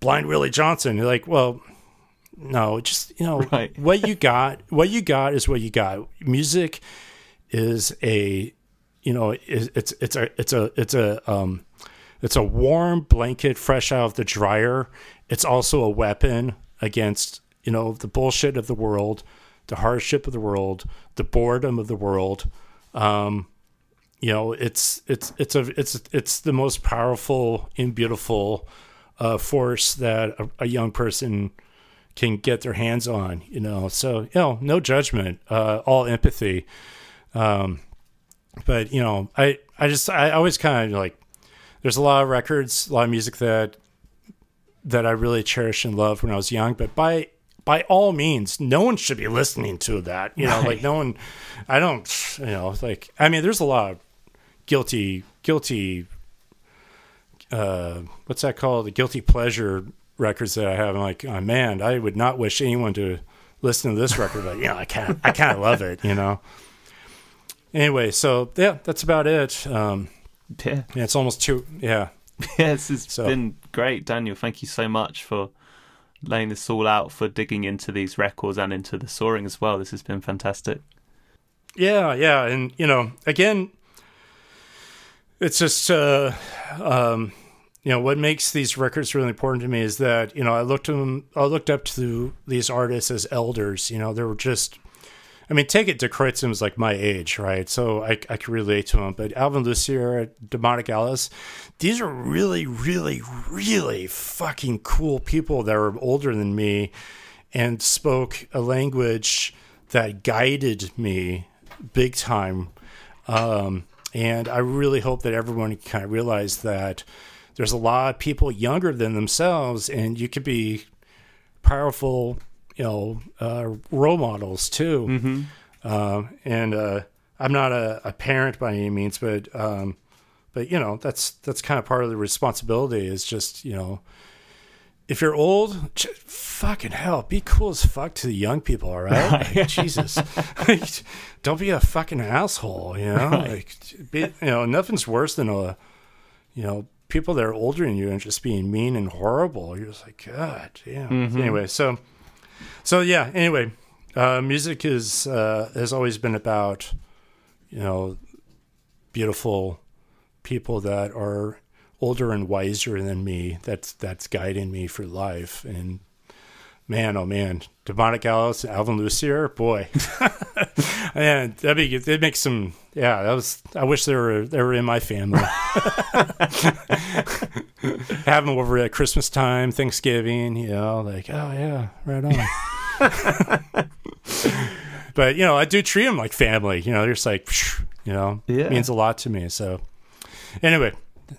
Blind Willie Johnson. You're like, well, no, just you know, right. what you got. What you got is what you got. Music is a, you know, it's it's a it's a it's a um, it's a warm blanket fresh out of the dryer. It's also a weapon against you know the bullshit of the world, the hardship of the world, the boredom of the world. Um, you know, it's it's it's a it's it's the most powerful and beautiful uh, force that a, a, young person can get their hands on. You know, so you know, no judgment, uh, all empathy. Um, but you know, I I just I always kind of like. There's a lot of records, a lot of music that that I really cherished and loved when I was young. But by by all means, no one should be listening to that. You know, right. like no one. I don't. You know, like I mean, there's a lot of guilty, guilty. Uh, what's that called? The guilty pleasure records that I have. I'm like, oh, man, I would not wish anyone to listen to this record, but you know, I kind of, I kind of love it. You know. Anyway, so yeah, that's about it. Um, yeah. yeah, it's almost two. Yeah, yes, it's so. been great, Daniel. Thank you so much for laying this all out, for digging into these records and into the soaring as well. This has been fantastic. Yeah, yeah, and you know, again, it's just uh, um, you know what makes these records really important to me is that you know I looked them, I looked up to these artists as elders. You know, they were just I mean, take it was like my age, right? So I, I can relate to him. But Alvin Lucier, Diamanda Galás, these are really, really, really fucking cool people that are older than me and spoke a language that guided me big time. Um, and I really hope that everyone kind of realize that there's a lot of people younger than themselves, and you could be powerful you know uh, role models too. Mm-hmm. Uh, and uh, I'm not a, a, parent by any means, but um, but you know that's that's kind of part of the responsibility. Is just you know if you're old, fucking hell, be cool as fuck to the young people, all right? Like, Jesus, don't be a fucking asshole, you know. Right. Like, be, you know, nothing's worse than a, you know, people that are older than you and just being mean and horrible. You're just like, God, yeah. Mm-hmm. Anyway, so so yeah. Anyway, uh, music is uh, has always been about you know beautiful people that are older and wiser than me. That's that's guiding me for life. And man, oh man, Diamanda Galás, Alvin Lucier, boy, man, that'd be it makes some. Yeah, that was. I wish they were they were in my family. Have them over at Christmas time, Thanksgiving. You know, like oh yeah, right on. but you know, I do treat them like family. You know, they're just like, you know, yeah. means a lot to me. So, anyway,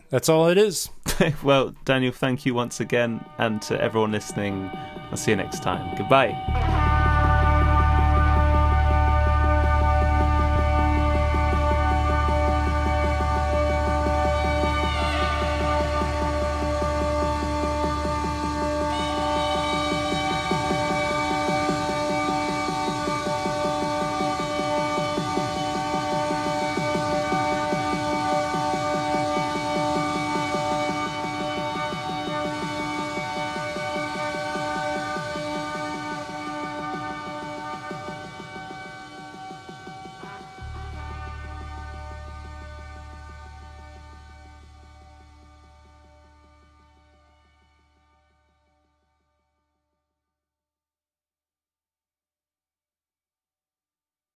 that's all it is. well, Daniel, thank you once again, and to everyone listening. I'll see you next time. Goodbye.